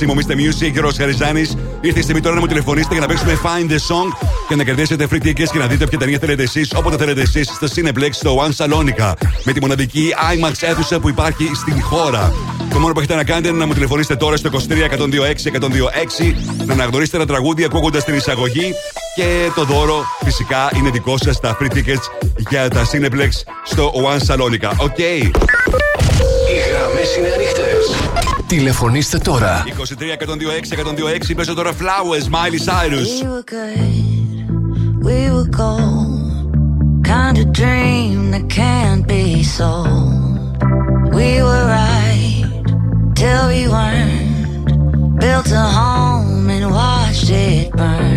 102,6. Μομίστε Music και Ρο Χαριζάνης. Ήρθε η στιγμή τώρα να μου τηλεφωνήσετε για να παίξουμε Find the Song και να κερδίσετε free tickets και να δείτε ποια ταινία θέλετε εσείς όποτε θέλετε εσείς στο Cineplex στο One Salonica. Με τη μοναδική IMAX αίθουσα που υπάρχει στην χώρα. Το μόνο που έχετε να κάνετε είναι να μου τηλεφωνήσετε τώρα στο 23 126 126 να αναγνωρίσετε ένα τραγούδι ακούγοντας την εισαγωγή και το δώρο φυσικά είναι δικό σας τα free tickets για τα Cineplex στο One Salonica. Οκ. Οι γραμμές είναι ανοιχτές. Τηλεφωνήστε τώρα. 23 126 126 παίζω τώρα Flowers, Miley Cyrus. We were good, we were gold. Kind of dream that can't be sold. We were right till we weren't. Built a home and watched it burn.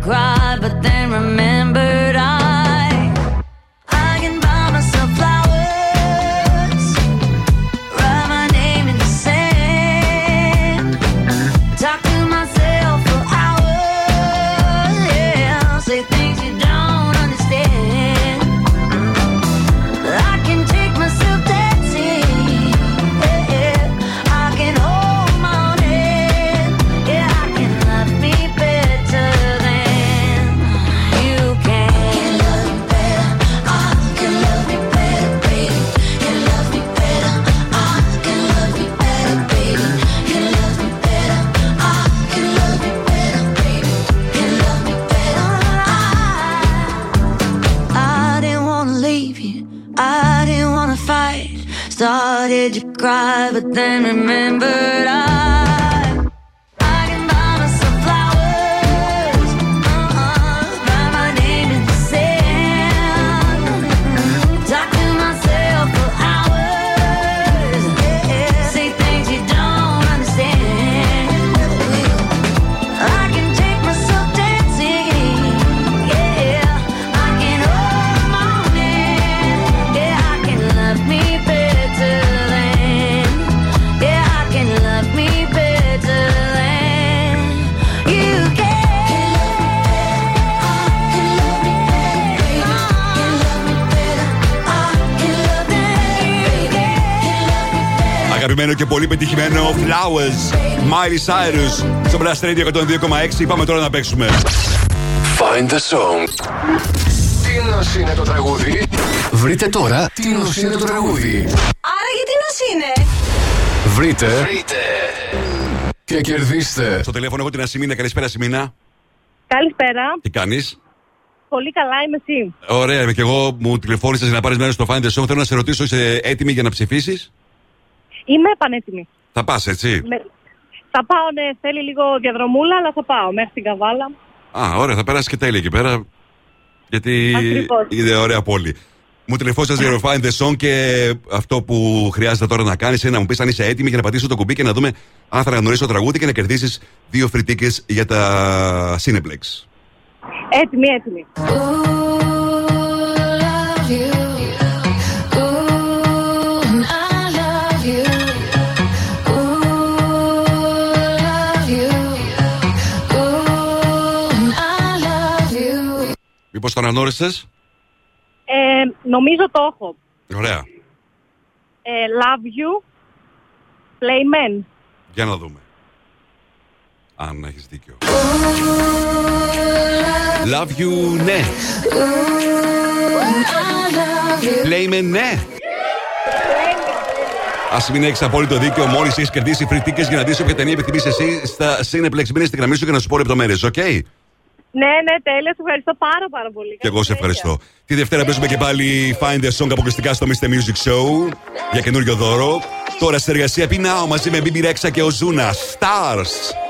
cried, but then remembered. Πετυχημένο Flowers, Miley Cyrus στο Blast Radio 102,6. Πάμε τώρα να παίξουμε. Find the song. Τι νος είναι το τραγούδι; Βρείτε τώρα τι νος είναι το τραγούδι; Άρα γιατί νος είναι; Βρείτε. Και κερδίστε. Στο τηλέφωνο έχω την Ασημίνα. Καλησπέρα, Ασημίνα. Καλησπέρα. Τι κάνεις; Πολύ καλά, είμαι εσύ. Ωραία, και εγώ μου τηλεφώνησα για να πάρεις μέρος στο Find the Song. Θέλω να σε ρωτήσω, είσαι έτοιμη για να ψηφίσεις; Είμαι πανέτοιμη. Θα πας, έτσι; Με- Θα πάω, ναι, θέλει λίγο διαδρομούλα, αλλά θα πάω μέχρι την Καβάλα. Α, ωραία, θα περάσει και τέλεια εκεί πέρα. Γιατί Ακριβώς. είναι ωραία πόλη. Μου τηλεφώνησες για το Find the Song και αυτό που χρειάζεται τώρα να κάνεις είναι να μου πεις αν είσαι έτοιμη για να πατήσω το κουμπί και να δούμε αν θα αναγνωρίσει το τραγούδι και να κερδίσεις δύο φρυτίκε για τα Cineplex. Έτοιμη, έτοιμη. Μήπω το αναγνώρισε. Ε, νομίζω το έχω. Ωραία. Ε, love you, play men. Για να δούμε. Αν έχεις δίκιο. Love you, ναι. Play me, ναι. Α μην έχεις απόλυτο δίκιο, μόλις έχεις κερδίσει φρυτίκε για να δεις όποια ταινία επιθυμείς εσύ στα Cineplex. Μείνε στη γραμμή σου και να σου πω λεπτομέρειες, οκ; Ναι, ναι, τέλεια. Σε ευχαριστώ πάρα πάρα πολύ. Και εγώ σε ευχαριστώ. Τη Δευτέρα παίζουμε και πάλι Find the Song αποκλειστικά στο Mr. Music Show για καινούριο δώρο. Τώρα στη εργασία Πινάω μαζί με BB Rexha και ο Ζούνα. Stars.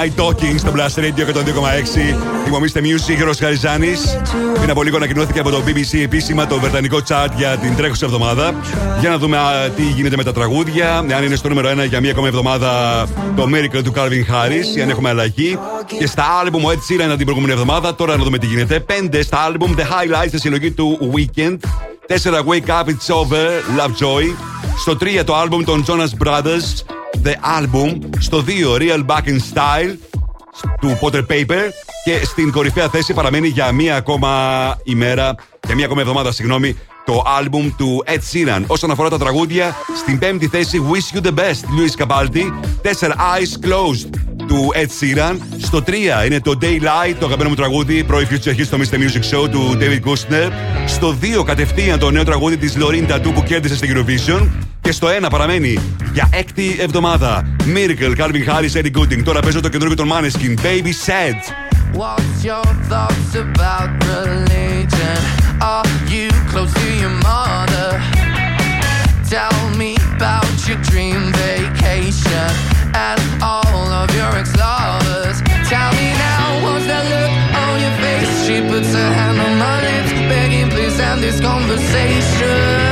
Night Talking στο Blast Radio 102,6. Θυμομίστε Music, Γιώργος Χαριζάνης. Πριν από λίγο ανακοινώθηκε από το BBC επίσημα το βρετανικό chart για την τρέχουσα εβδομάδα. Για να δούμε α, τι γίνεται με τα τραγούδια. Αν είναι στο νούμερο 1 για μία ακόμα εβδομάδα το Miracle του Calvin Harris, ή αν έχουμε αλλαγή. Και στα album ο Ed Sheeran την προηγούμενη εβδομάδα. Τώρα να δούμε τι γίνεται. 5 στα album The Highlights στη συλλογή του Weekend. 4 Wake Up It's Over, Lovejoy. Στο 3 το album των Jonas Brothers, The Album. Στο 2 Real Back in Style του Potter Paper. Και στην κορυφαία θέση παραμένει για μία ακόμα ημέρα, για μία ακόμα εβδομάδα, συγγνώμη, το άλμπουμ του Ed Sheeran. Όσον αφορά τα τραγούδια, στην πέμπτη θέση Wish You the Best, Louis Capaldi. 4 Eyes Closed του Ed Sheeran. Στο 3 είναι το Daylight, το αγαπημένο μου τραγούδι, πρωί Future Hit στο Mr. Music Show του David Kushner. Στο 2 κατευθείαν το νέο τραγούδι της Lorin Tattoo που κέρδισε στην Eurovision. Και στο 1 παραμένει για έκτη εβδομάδα Miracle, Calvin Harris, Eddie Gooding. Τώρα παίζω το καινούργιο των Maneskin, Baby Said. What's your thoughts about religion? Are you close to your mother? Tell me about your dream vacation and all of your ex-lovers. Tell me now, what's that look on your face? She puts her hand on my lips, begging please end this conversation.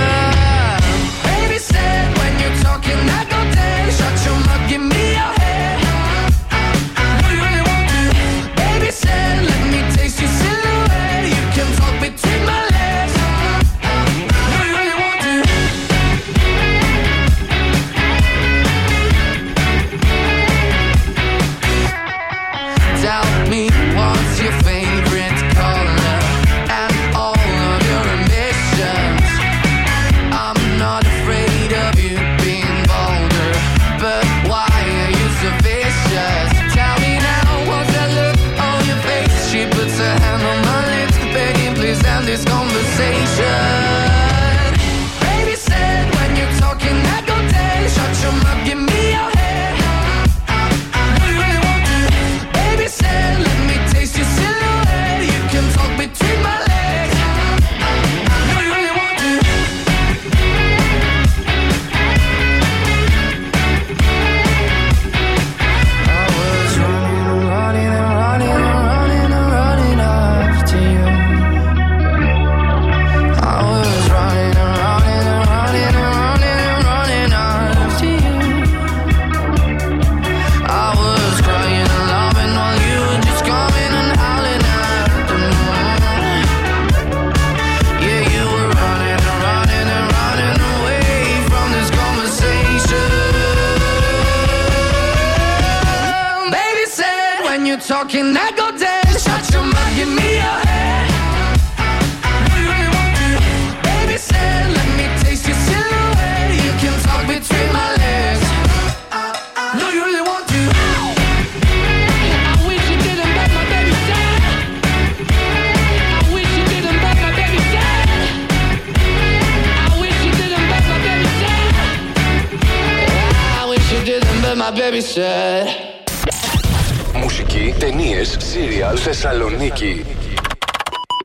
Μουσική, ταινίες, σύριαλ, Θεσσαλονίκη.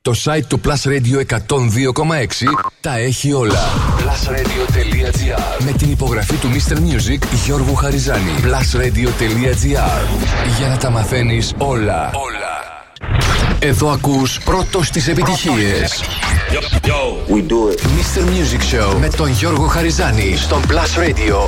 Το site του Plus Radio 102,6 τα έχει όλα. Plusradio.gr Με την υπογραφή του Mr. Music Γιώργου Χαριζάνη. Plusradio.gr Για να τα μαθαίνεις όλα. Όλα. Εδώ ακούς πρώτος τις επιτυχίες. We do it. Mr. Music Show με τον Γιώργο Χαριζάνη στον Plus Radio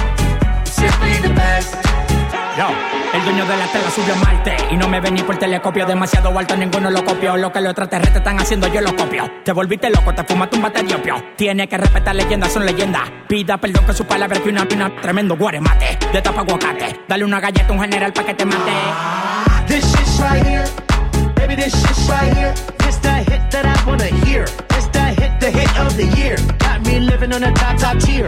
Simply the best. Yo, el dueño de la tela subió a Marte y no me ven ni por telescopio. Demasiado alto, ninguno lo copió. Lo que los extraterrestres están haciendo, yo lo copio. Te volviste loco, te fumaste un bate de opio. Tiene que respetar leyendas, son leyendas. Pida perdón que su palabra que una pina, tremendo guaremate. De tapa aguacate. Dale una galleta a un general pa' que te mate. This shit's right here. Baby, this shit's right here. This the hit that I wanna hear. This the hit, the hit of the year. Got me living on a top, top tier.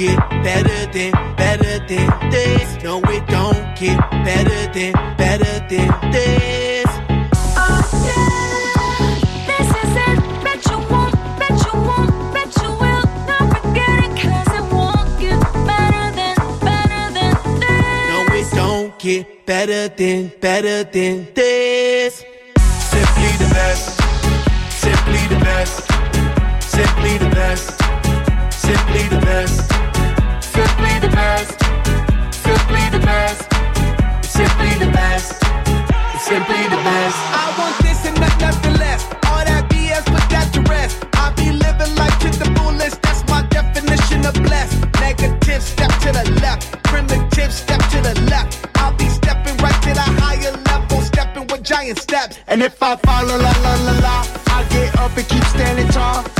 get better than, better than this. No, we don't get better than, better than this. This is it don't bet you won't, bet you will Not forget it, won't get better than, better than this. No, it don't get better than, better than this. Simply the best. Simply the best. Simply the best. Simply the best. Simply the best. Simply the best. Simply the best. I want this and not nothing less. All that BS, put that to rest. I be living life to the fullest. That's my definition of blessed. Negative, step to the left. Primitive, step to the left. I'll be stepping right to the higher level, stepping with giant steps. And if I fall, la la la la la, I get up and keep standing tall.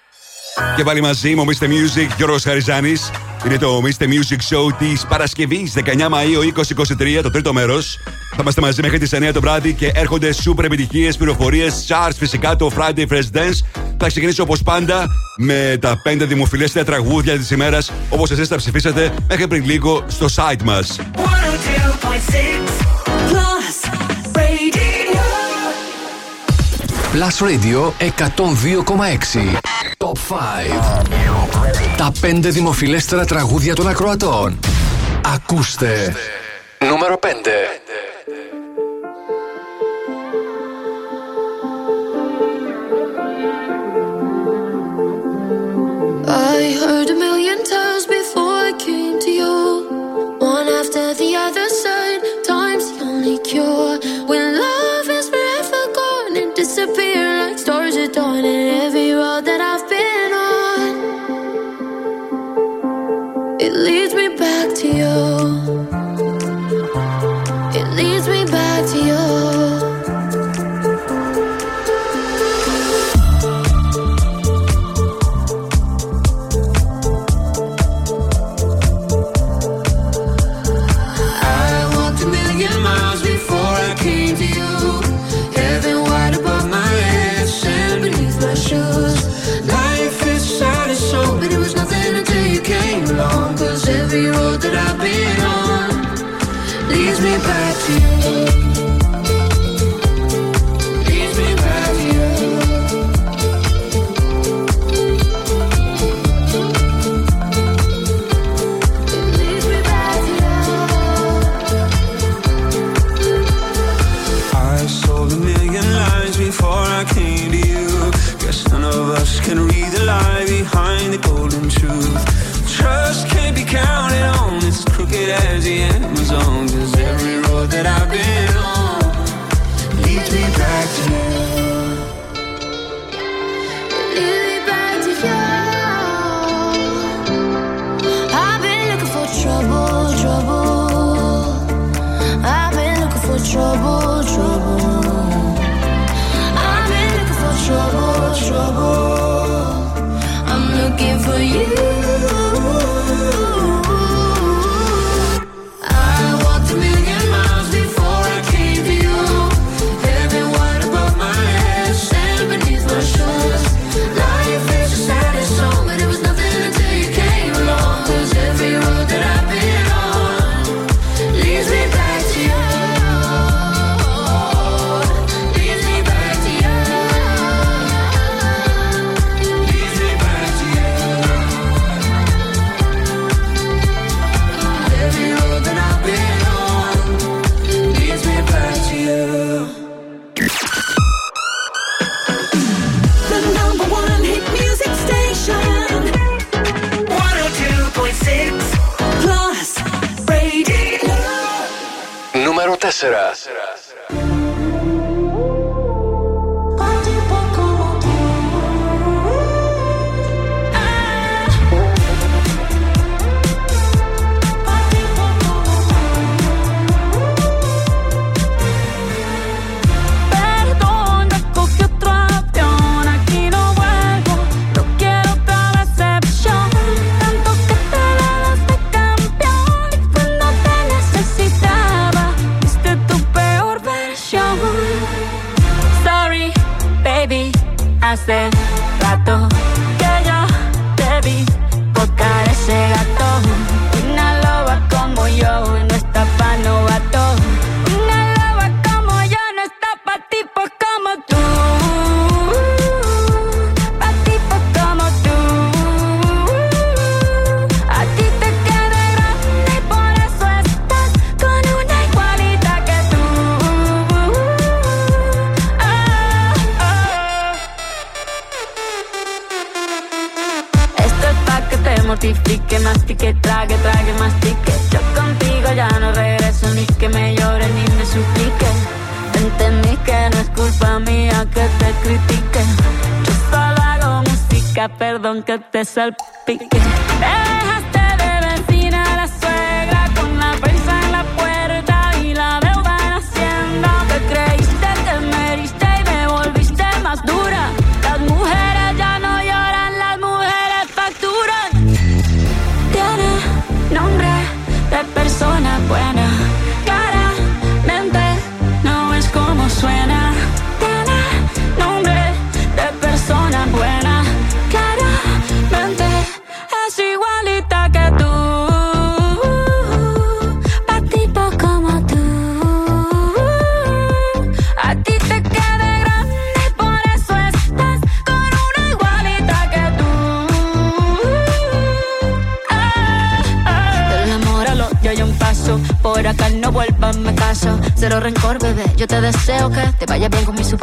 Και πάλι μαζί μου, Mr. Music, Γιώργος Χαριζάνης Είναι το Mr. Music Show της Παρασκευής 19 Μαου 2023, το τρίτο μέρος Θα είμαστε μαζί μέχρι τις 9 το βράδυ και έρχονται σούπερ επιτυχίες, πληροφορίες, charts, φυσικά το Friday Fresh Dance. Θα ξεκινήσω όπως πάντα με τα 5 δημοφιλέστερα τραγούδια της ημέρας, όπως εσείς τα ψηφίσατε μέχρι πριν λίγο στο site μας Plus Radio 102,6 Top 5 Τα 5 δημοφιλέστερα τραγούδια των ακροατών. Ακούστε. Νούμερο 5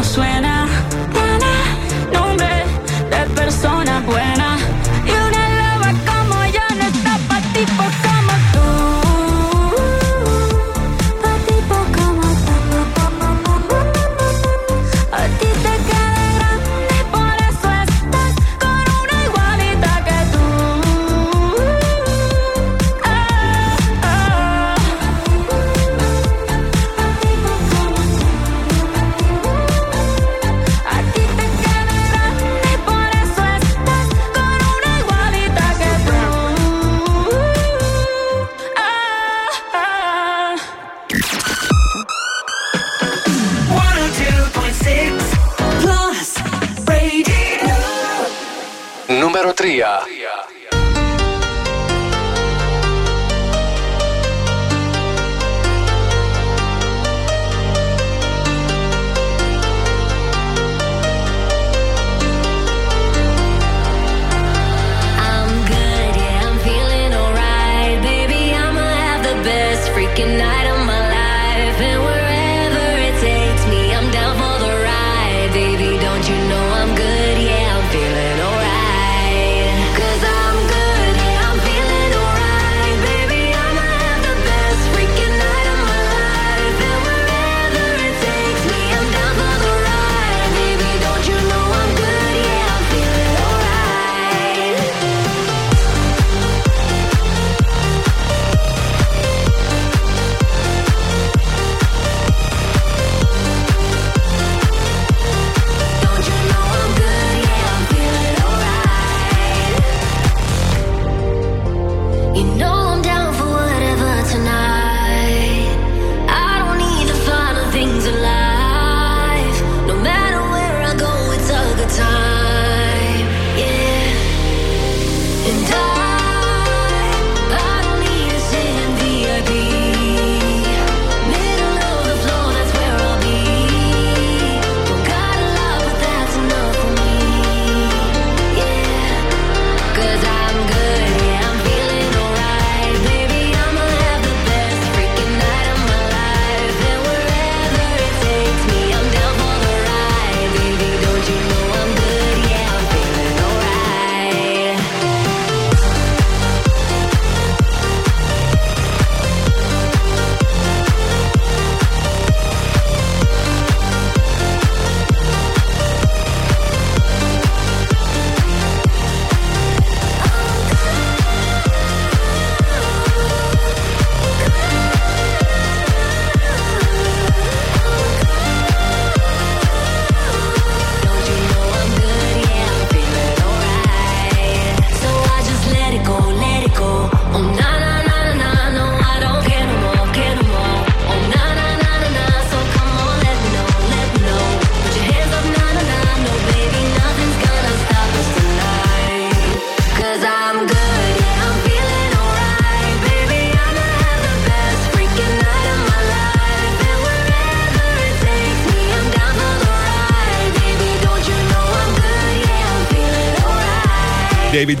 almost when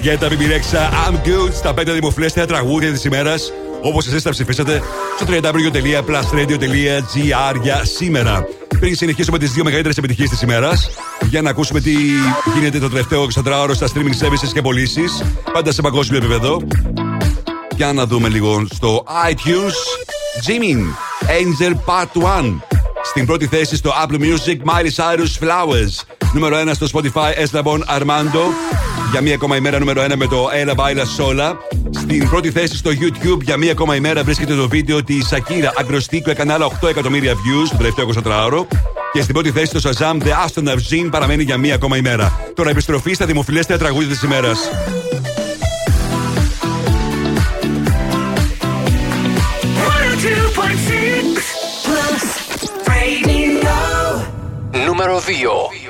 alright. David Guetta, BB Rexha, I'm good στα 5 δημοφιλέστερα τραγούδια της ημέρας. Όπως εσείς τα ψηφίσατε στο www.plusradio.gr για σήμερα. Πριν συνεχίσουμε τις δύο μεγαλύτερες επιτυχίες της ημέρας, για να ακούσουμε τι γίνεται το τελευταίο 24ωρο στα streaming services και πωλήσεις, πάντα σε παγκόσμιο επίπεδο. Για να δούμε λίγο στο iTunes. Jimin, Angel Part 1. Στην πρώτη θέση στο Apple Music, Miley Cyrus Flowers. Νούμερο 1 στο Spotify, Eslabon Armando. Για μία ακόμα ημέρα νούμερο 1 με το Ella Baila Sola. Στην πρώτη θέση στο YouTube για μία ακόμα ημέρα βρίσκεται το βίντεο της Σακύρα Αγκροστή που έκανε άλλα 8 εκατομμύρια views το τελευταίο 24ωρο. Και στην πρώτη θέση το Shazam The Aston Arzin παραμένει για μία ακόμα ημέρα. Τώρα επιστροφή στα δημοφιλέστερα τραγούδια της ημέρας. Plus Radio. Νούμερο 2.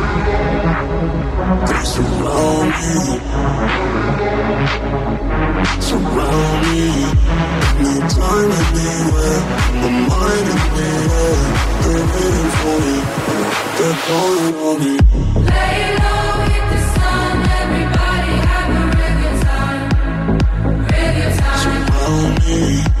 They surround me. Surround me. Anywhere. My mind air. They're calling on me. Lay low, hit the sun, everybody a good time, good time. Surround me.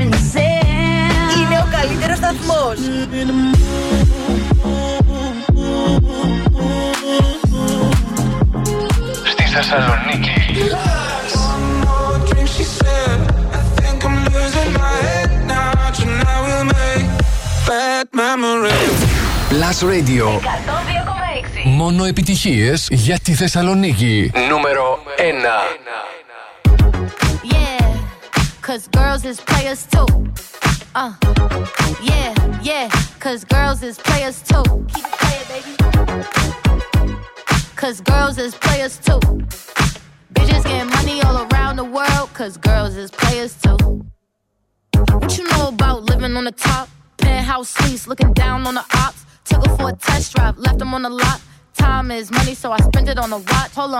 in the sand. Είναι ο καλύτερος σταθμός. Στη Θεσσαλονίκη. One more drink, she said. I think I'm losing my head now. Tonight we'll make bad memories. Plus Radio. Μόνο επιτυχίες για τη Θεσσαλονίκη. Νούμερο 1.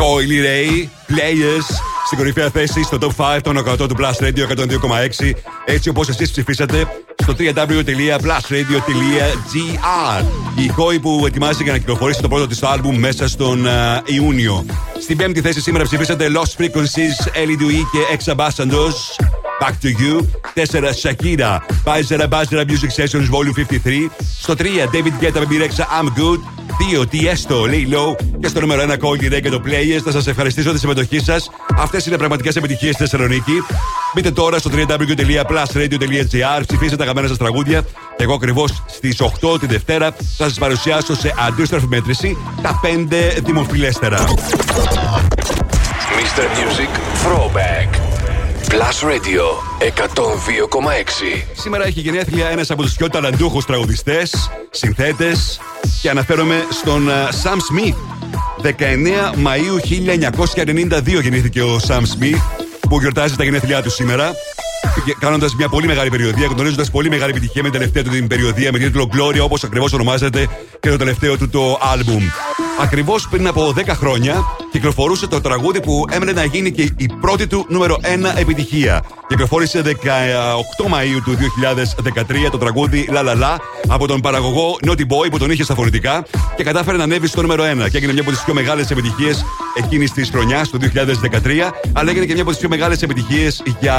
Coily Ray, Players, στην κορυφαία θέση στο top 5 των 100 του Plus Radio 102,6. Έτσι όπως εσείς ψηφίσατε στο www.plusradio.gr. Η Χόη που ετοιμάζει για να κυκλοφορήσει το πρώτο της άλμπουμ μέσα στον α, Ιούνιο. Στην πέμπτη θέση σήμερα ψηφίσατε Lost Frequencies, Ellie Dewey και Ex Ambassadors. Back to You. 4 Shakira. Pfizer Buzzer Music Sessions Volume 53. Στο 3 David Guetta Baby Rexha I'm Good. 2 Tiesto Lay Low. Και στο νούμερο 1 Cold Ray και το Players. Θα σας ευχαριστήσω τη συμμετοχή σας. Αυτές είναι πραγματικές επιτυχίες στη Θεσσαλονίκη. Μπείτε τώρα στο www.plusradio.gr. Ψηφίστε τα αγαπημένα σας τραγούδια. Και εγώ ακριβώς στις 8 τη Δευτέρα θα σας παρουσιάσω σε αντίστροφη μέτρηση τα 5 δημοφιλέστερα. Mr. Music Throwback. Plus Radio 102,6. Σήμερα έχει γενέθλια ένας από τους πιο ταλαντούχους τραγουδιστές, συνθέτες και αναφέρομαι στον Sam Smith. 19 Μαΐου 1992 γεννήθηκε ο Sam Smith που γιορτάζει τα γενέθλιά του σήμερα. Κάνοντας μια πολύ μεγάλη περιοδία, γνωρίζοντας πολύ μεγάλη επιτυχία με την τελευταία του την περιοδία με τίτλο Gloria, όπως ακριβώς ονομάζεται και το τελευταίο του το album. Ακριβώς πριν από 10 χρόνια κυκλοφορούσε το τραγούδι που έμενε να γίνει και η πρώτη του νούμερο 1 επιτυχία. Κυκλοφόρησε 18 Μαΐου του 2013 το τραγούδι La La La από τον παραγωγό Naughty Boy που τον είχε στα φωνητικά και κατάφερε να ανέβει στο νούμερο 1 και έγινε μια από τις πιο μεγάλες επιτυχίες εκείνης της χρονιάς του 2013, αλλά έγινε και μια από τις πιο μεγάλες επιτυχίες για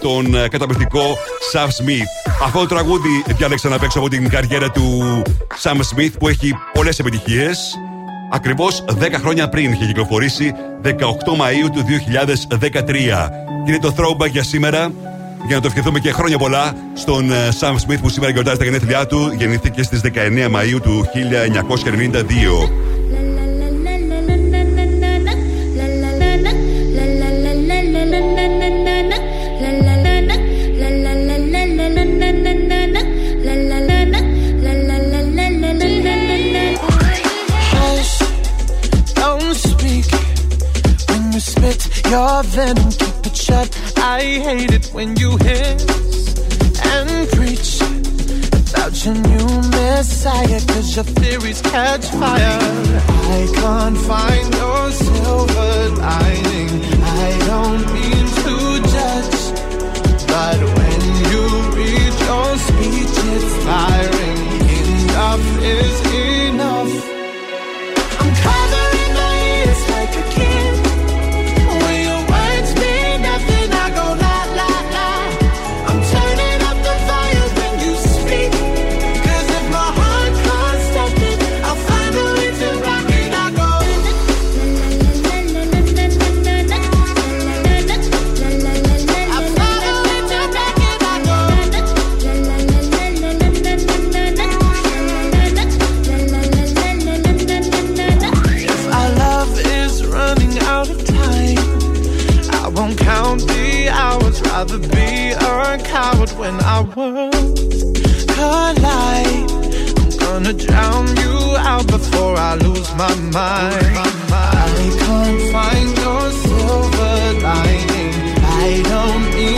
τον ε, καταπληκτικό Sam Smith. Αυτό το τραγούδι διάλεξα να παίξω από την καριέρα του Sam Smith που έχει πολλές επιτυχίες. Ακριβώς 10 χρόνια πριν είχε κυκλοφορήσει 18 Μαΐου του 2013. Και είναι το throwback για σήμερα για να το ευχηθούμε και χρόνια πολλά στον ε, Sam Smith που σήμερα γιορτάζει τα γενέθλιά του. Γεννήθηκε στις 19 Μαΐου του 1992. Your venom. Keep it shut. I hate it when you hiss and preach about your new messiah. Cause your theories catch fire. I can't find your silver lining. I don't mean to judge, but when you read your speech, it's tiring. Enough is enough. Hours. Rather be a coward when our worlds collide. I'm gonna drown you out before I lose my mind. I can't find your silver lining. I don't mean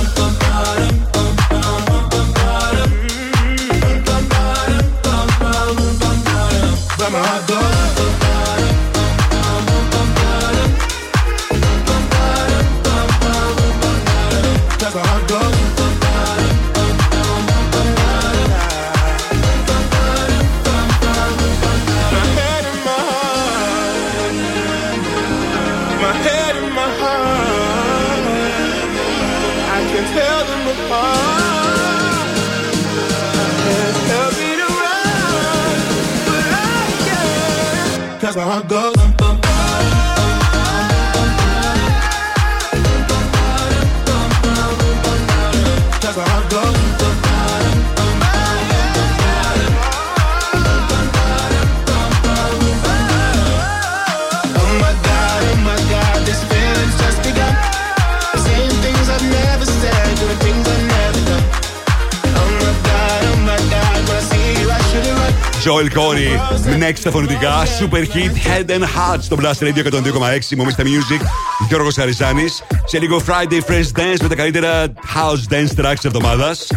Στα φωνητικά. Super hit Head and Heart στο Blast Radio 102,6. Μου Mr. Music. Γιώργος Χαριζάνης. Σε λίγο Friday Fresh Dance με τα καλύτερα house dance tracks της εβδομάδας.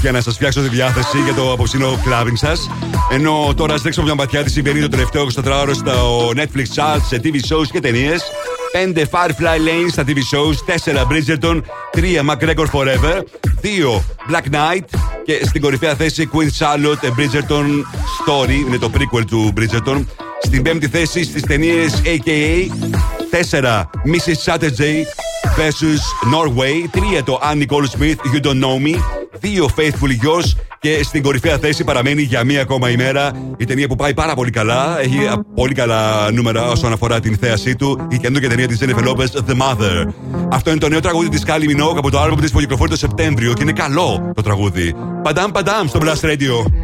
Για να σας φτιάξω τη διάθεση για το απόψινο clubbing σας. Ενώ τώρα στρέξω μια ματιά τι συμβαίνει το τελευταίο 24ωρο στο Netflix charts, σε TV shows και ταινίες. 5 Firefly Lane στα TV shows, 4 Bridgerton, 3 McGregor Forever, 2 Black Knight και στην κορυφαία θέση Queen Charlotte A Bridgerton Story, είναι το prequel του Bridgerton. Στην πέμπτη θέση στις ταινίες AKA, 4 Mrs. Saturday vs. Norway, 3 το Annie Nicole Smith You Don't Know Me, 2 Faithful Yours και στην κορυφαία θέση παραμένει για μία ακόμα ημέρα η ταινία που πάει πάρα πολύ καλά. Έχει α, πολύ καλά νούμερα όσον αφορά την θέασή του. Η καινούργια ταινία της Jennifer Lopez, The Mother. Αυτό είναι το νέο τραγούδι της Kylie Minogue από το album της που κυκλοφορεί το Σεπτέμβριο και είναι καλό το τραγούδι. Παντάμ, παντάμ στο Blast Radio.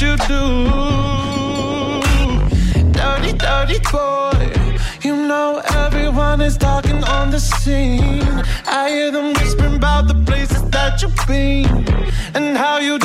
you do. Dirty, dirty boy. You know everyone is talking on the scene. I hear them whispering about the places that you've been and how you.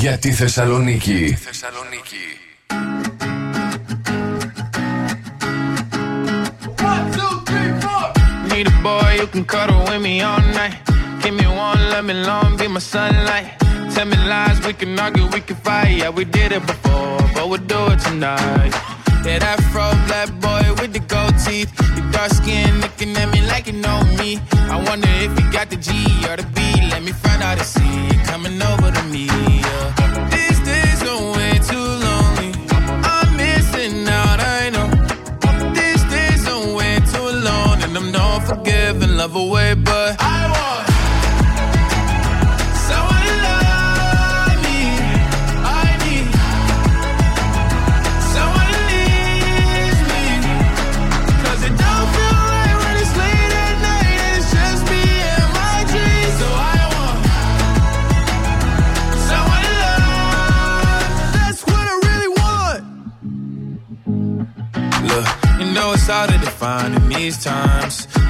για τη Θεσσαλονίκη. Θεσσαλονίκη. Need a boy who can cuddle with me all night. Give me one, let me long, be my sunlight. Tell me lies, we can argue, we can fight. Yeah, we did it before, but we'll do it tonight. Yeah, that fro black boy with the gold teeth. Your dark skin looking at me like you know me. I wonder if you got the G or the B. Let me find out it's love away, but I want someone to love me. I need someone to needs me. Cause it don't feel right when it's late at night and it's just me and my dreams. So I want someone to love. That's what I really want. Look, you know it's hard to define in these times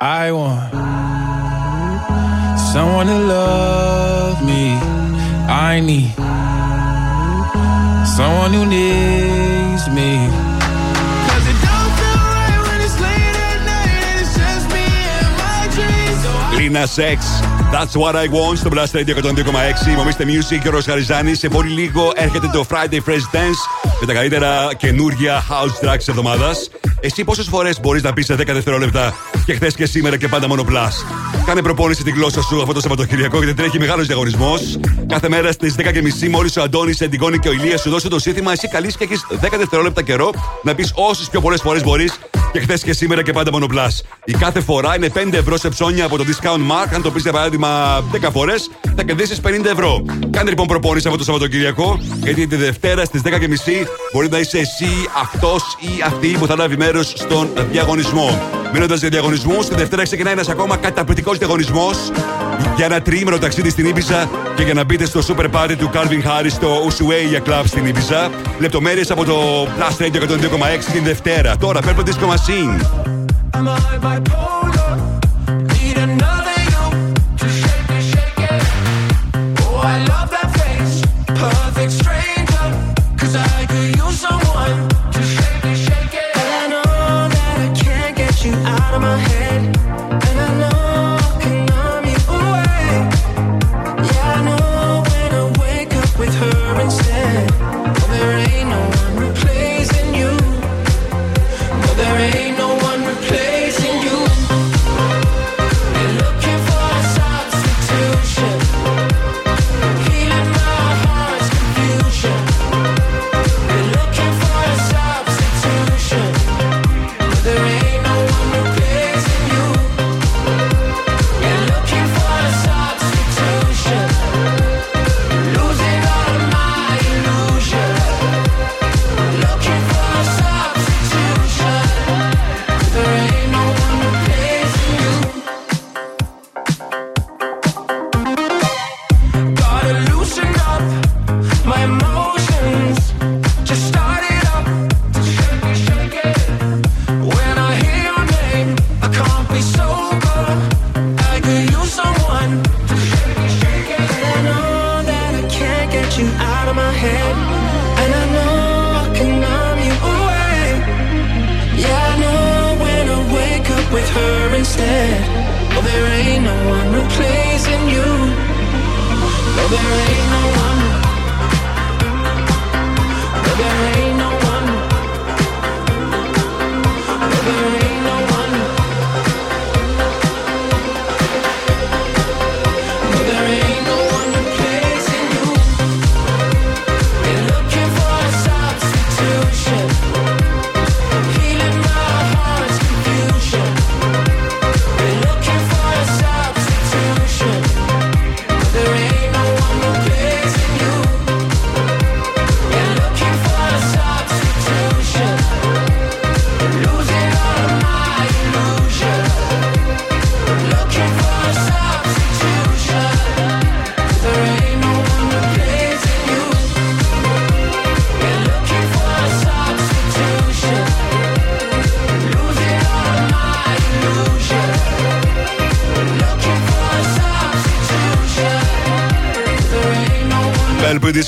I want someone to love me. I need someone who needs me. 'Cause it don't feel right when it's late at night and it's just me and my dreams. So I Λίνα Σεξ. That's what I want στο Blast Radio 102,6. Μομίστε Music και ο Χαριζάνη. Σε πολύ λίγο έρχεται το Friday Fresh Dance με τα καλύτερα καινούργια house tracks τη εβδομάδα. Εσύ πόσε φορέ μπορεί να πει σε 10 δευτερόλεπτα και χθες και σήμερα και πάντα μόνο plus. Κάνε προπόνηση τη γλώσσα σου αυτό το Σαββατοκυριακό γιατί τρέχει μεγάλος διαγωνισμός. Κάθε μέρα στις 10.30 μόλις ο Αντώνης, Εντιγόνη και ο Ηλίας σου δώσει το σύνθημα, εσύ καλείς και έχεις 10 δευτερόλεπτα καιρό να πεις όσες πιο πολλές φορές μπορείς και χθες και σήμερα και πάντα μόνο plus. Η κάθε φορά είναι 5 ευρώ σε ψώνια από το discount mark. Αν το πεις για παράδειγμα 10 φορές, θα κερδίσεις 50 ευρώ. Κάνε λοιπόν προπόνηση αυτό το Σαββατοκυριακό, γιατί τη Δευτέρα στις 10.30 μπορεί να είσαι εσύ αυτός ή αυτή που θα λάβει μέρος στον διαγωνισμό. Μείνοντας για διαγωνισμούς, τη Δευτέρα ξεκινάει ένας ακόμα καταπληκτικός διαγωνισμός για ένα τρίμηνο ταξίδι στην Ήπειζα και για να μπείτε στο super party του Calvin Harris στο Ushuaia Club στην Ήπειζα. Λεπτομέρειες από το Plus Radio 102,6 την Δευτέρα. Τώρα, Purple Disco Machine.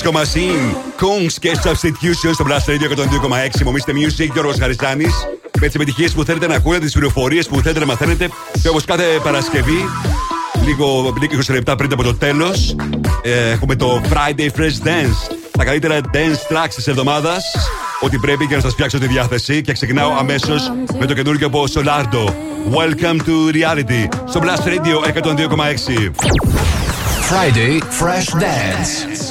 Disco Machine, Kungs και Substitution στο Blast Radio 102,6. Μομίστε Music, Γιώργος Χαριστάνης. Με τις επιτυχίες που θέλετε να ακούτε, τις πληροφορίες που θέλετε να μαθαίνετε. Και όπως κάθε Παρασκευή, λίγο 20 λεπτά πριν από το τέλος, ε, έχουμε το Friday Fresh Dance. Τα καλύτερα dance tracks της εβδομάδας. Ό,τι πρέπει για να σας φτιάξω τη διάθεση. Και ξεκινάω αμέσως με το καινούργιο από Solardo. Welcome to reality. Στο Blast Radio 102,6. Friday Fresh Dance.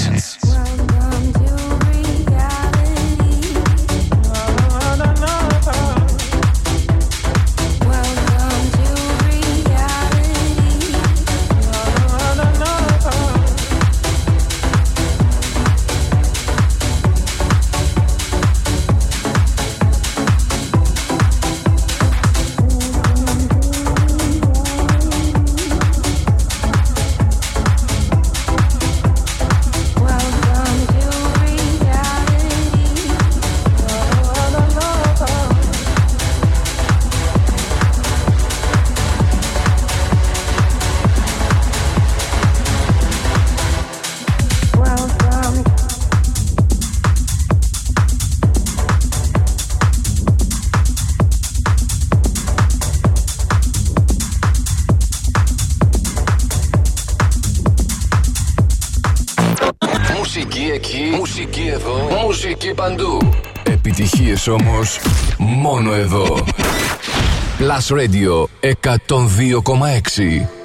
Επιτυχίες όμως μόνο εδώ. Plus Radio 102,6.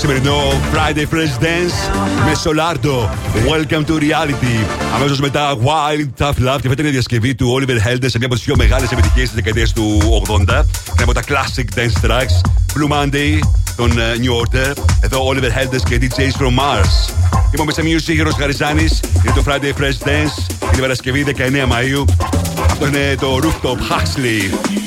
σημερινό Friday Fresh Dance με Solardo. Welcome to reality. Αμέσως μετά Wild Tough Love και φέτο είναι η διασκευή του Oliver Helder σε μια από τις πιο μεγάλες επιτυχίες της του 80. Με από τα classic dance tracks Blue Monday, τον ε, New Order. Εδώ Oliver Helder και DJs from Mars. Είμαστε ο Μισε Μιούση Γερό Χαριζάνης. Είναι το Friday Fresh Dance. Είναι η Παρασκευή 19 Μαου. Αυτό είναι το Rooftop Huxley.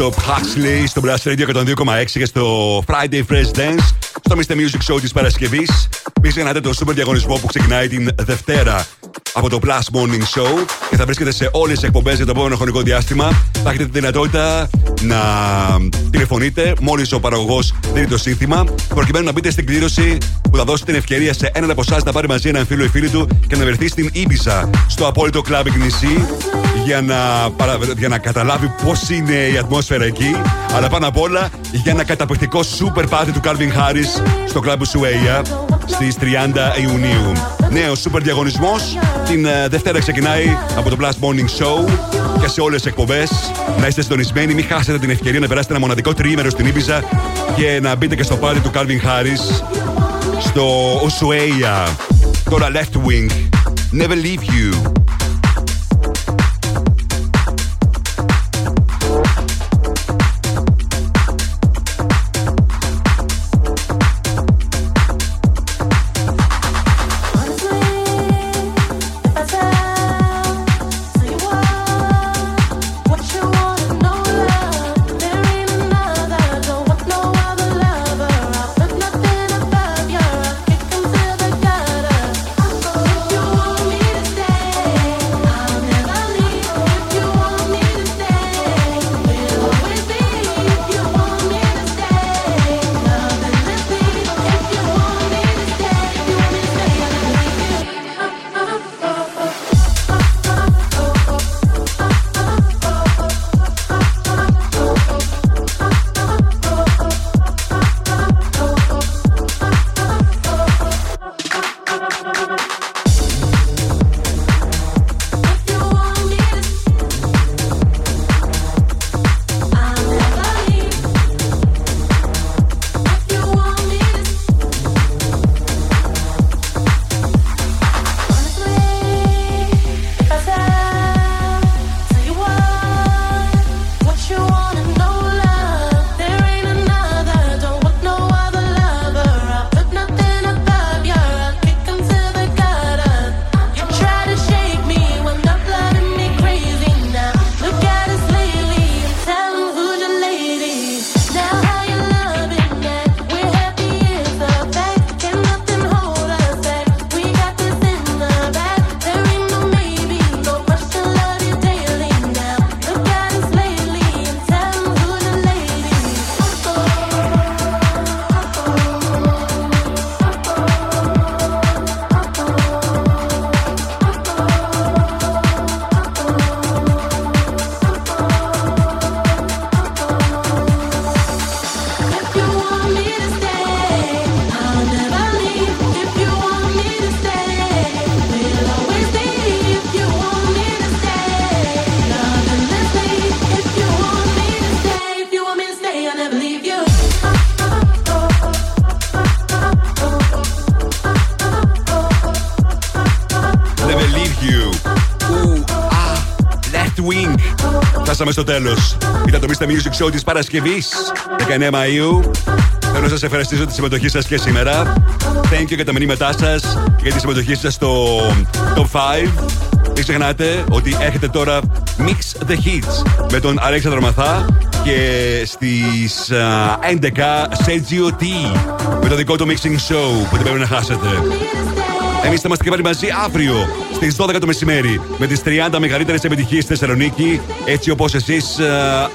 The Rooftop Huxley στο Blast Radio 102,6 και στο Friday Fresh Dance στο Mr. Music Show της Παρασκευής. Μην ξεχνάτε το super διαγωνισμό που ξεκινάει την Δευτέρα από το Plus Morning Show και θα βρίσκεται σε όλες τις εκπομπές για το επόμενο χρονικό διάστημα. Θα έχετε τη δυνατότητα να τηλεφωνείτε μόλι ο παραγωγός δίνει το σύνθημα, προκειμένου να μπείτε στην κλήρωση που θα δώσει την ευκαιρία σε έναν από εσάς να πάρει μαζί έναν φίλο ή φίλη του και να βρεθεί στην Ήπεισα, στο απόλυτο clubbing νησί, για να, παρα... για να καταλάβει πώς είναι η ατμόσφαιρα εκεί, αλλά πάνω απ' όλα για ένα καταπληκτικό super party του Calvin Harris στο κλαμπ Σουέια στις 30 Ιουνίου. Νέο super διαγωνισμός. Την ε, Δευτέρα ξεκινάει από το Blast Morning Show και σε όλες τις εκπομπές. Να είστε συντονισμένοι, μην χάσετε την ευκαιρία να περάσετε ένα μοναδικό τριήμερο στην Ήπειζα και να μπείτε και στο πάρτι του Calvin Harris στο Ushuaia. Τώρα Left Wing. Never leave you. Φτάσαμε στο τέλος. Ήταν το Mr. Music Show της Παρασκευής 19 Μαου. Θέλω να σας ευχαριστήσω τη συμμετοχή σας και σήμερα. Thank you για τα μηνύματά σας και για τη συμμετοχή σας στο Top 5. Μην ξεχνάτε ότι έχετε τώρα Mix the Hits με τον Αλέξανδρο Μαθά και στις α, 11 Sergio T με το δικό του mixing show που δεν πρέπει να χάσετε. Εμείς θα είμαστε και πάλι μαζί αύριο στις 12 το μεσημέρι με τις 30 μεγαλύτερες επιτυχίες στη Θεσσαλονίκη. Έτσι όπως εσείς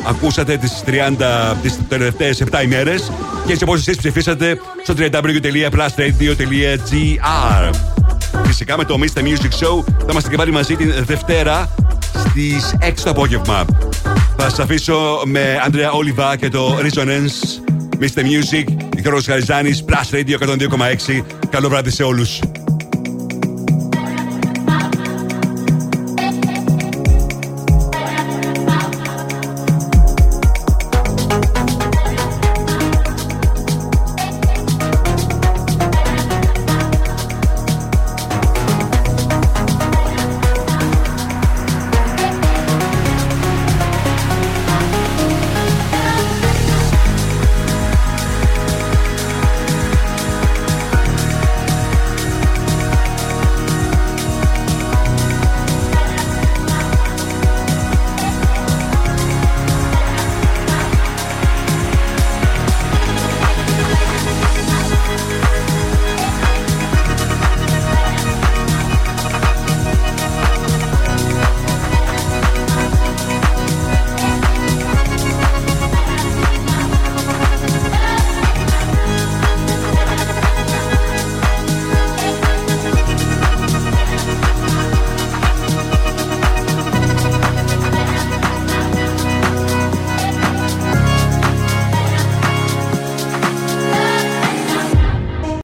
ακούσατε τις 30 τις τελευταίες 7 ημέρες και έτσι όπως εσείς ψηφίσατε στο www.plusradio.gr. Φυσικά με το Mr. Music Show θα είμαστε και πάλι μαζί την Δευτέρα στις 6 το απόγευμα. Θα σας αφήσω με Ανδρέα Όλιβα και το Resonance. Mr. Music, Γιώργος Χαριζάνης, Plus Radio 102,6. Καλό βράδυ σε όλους.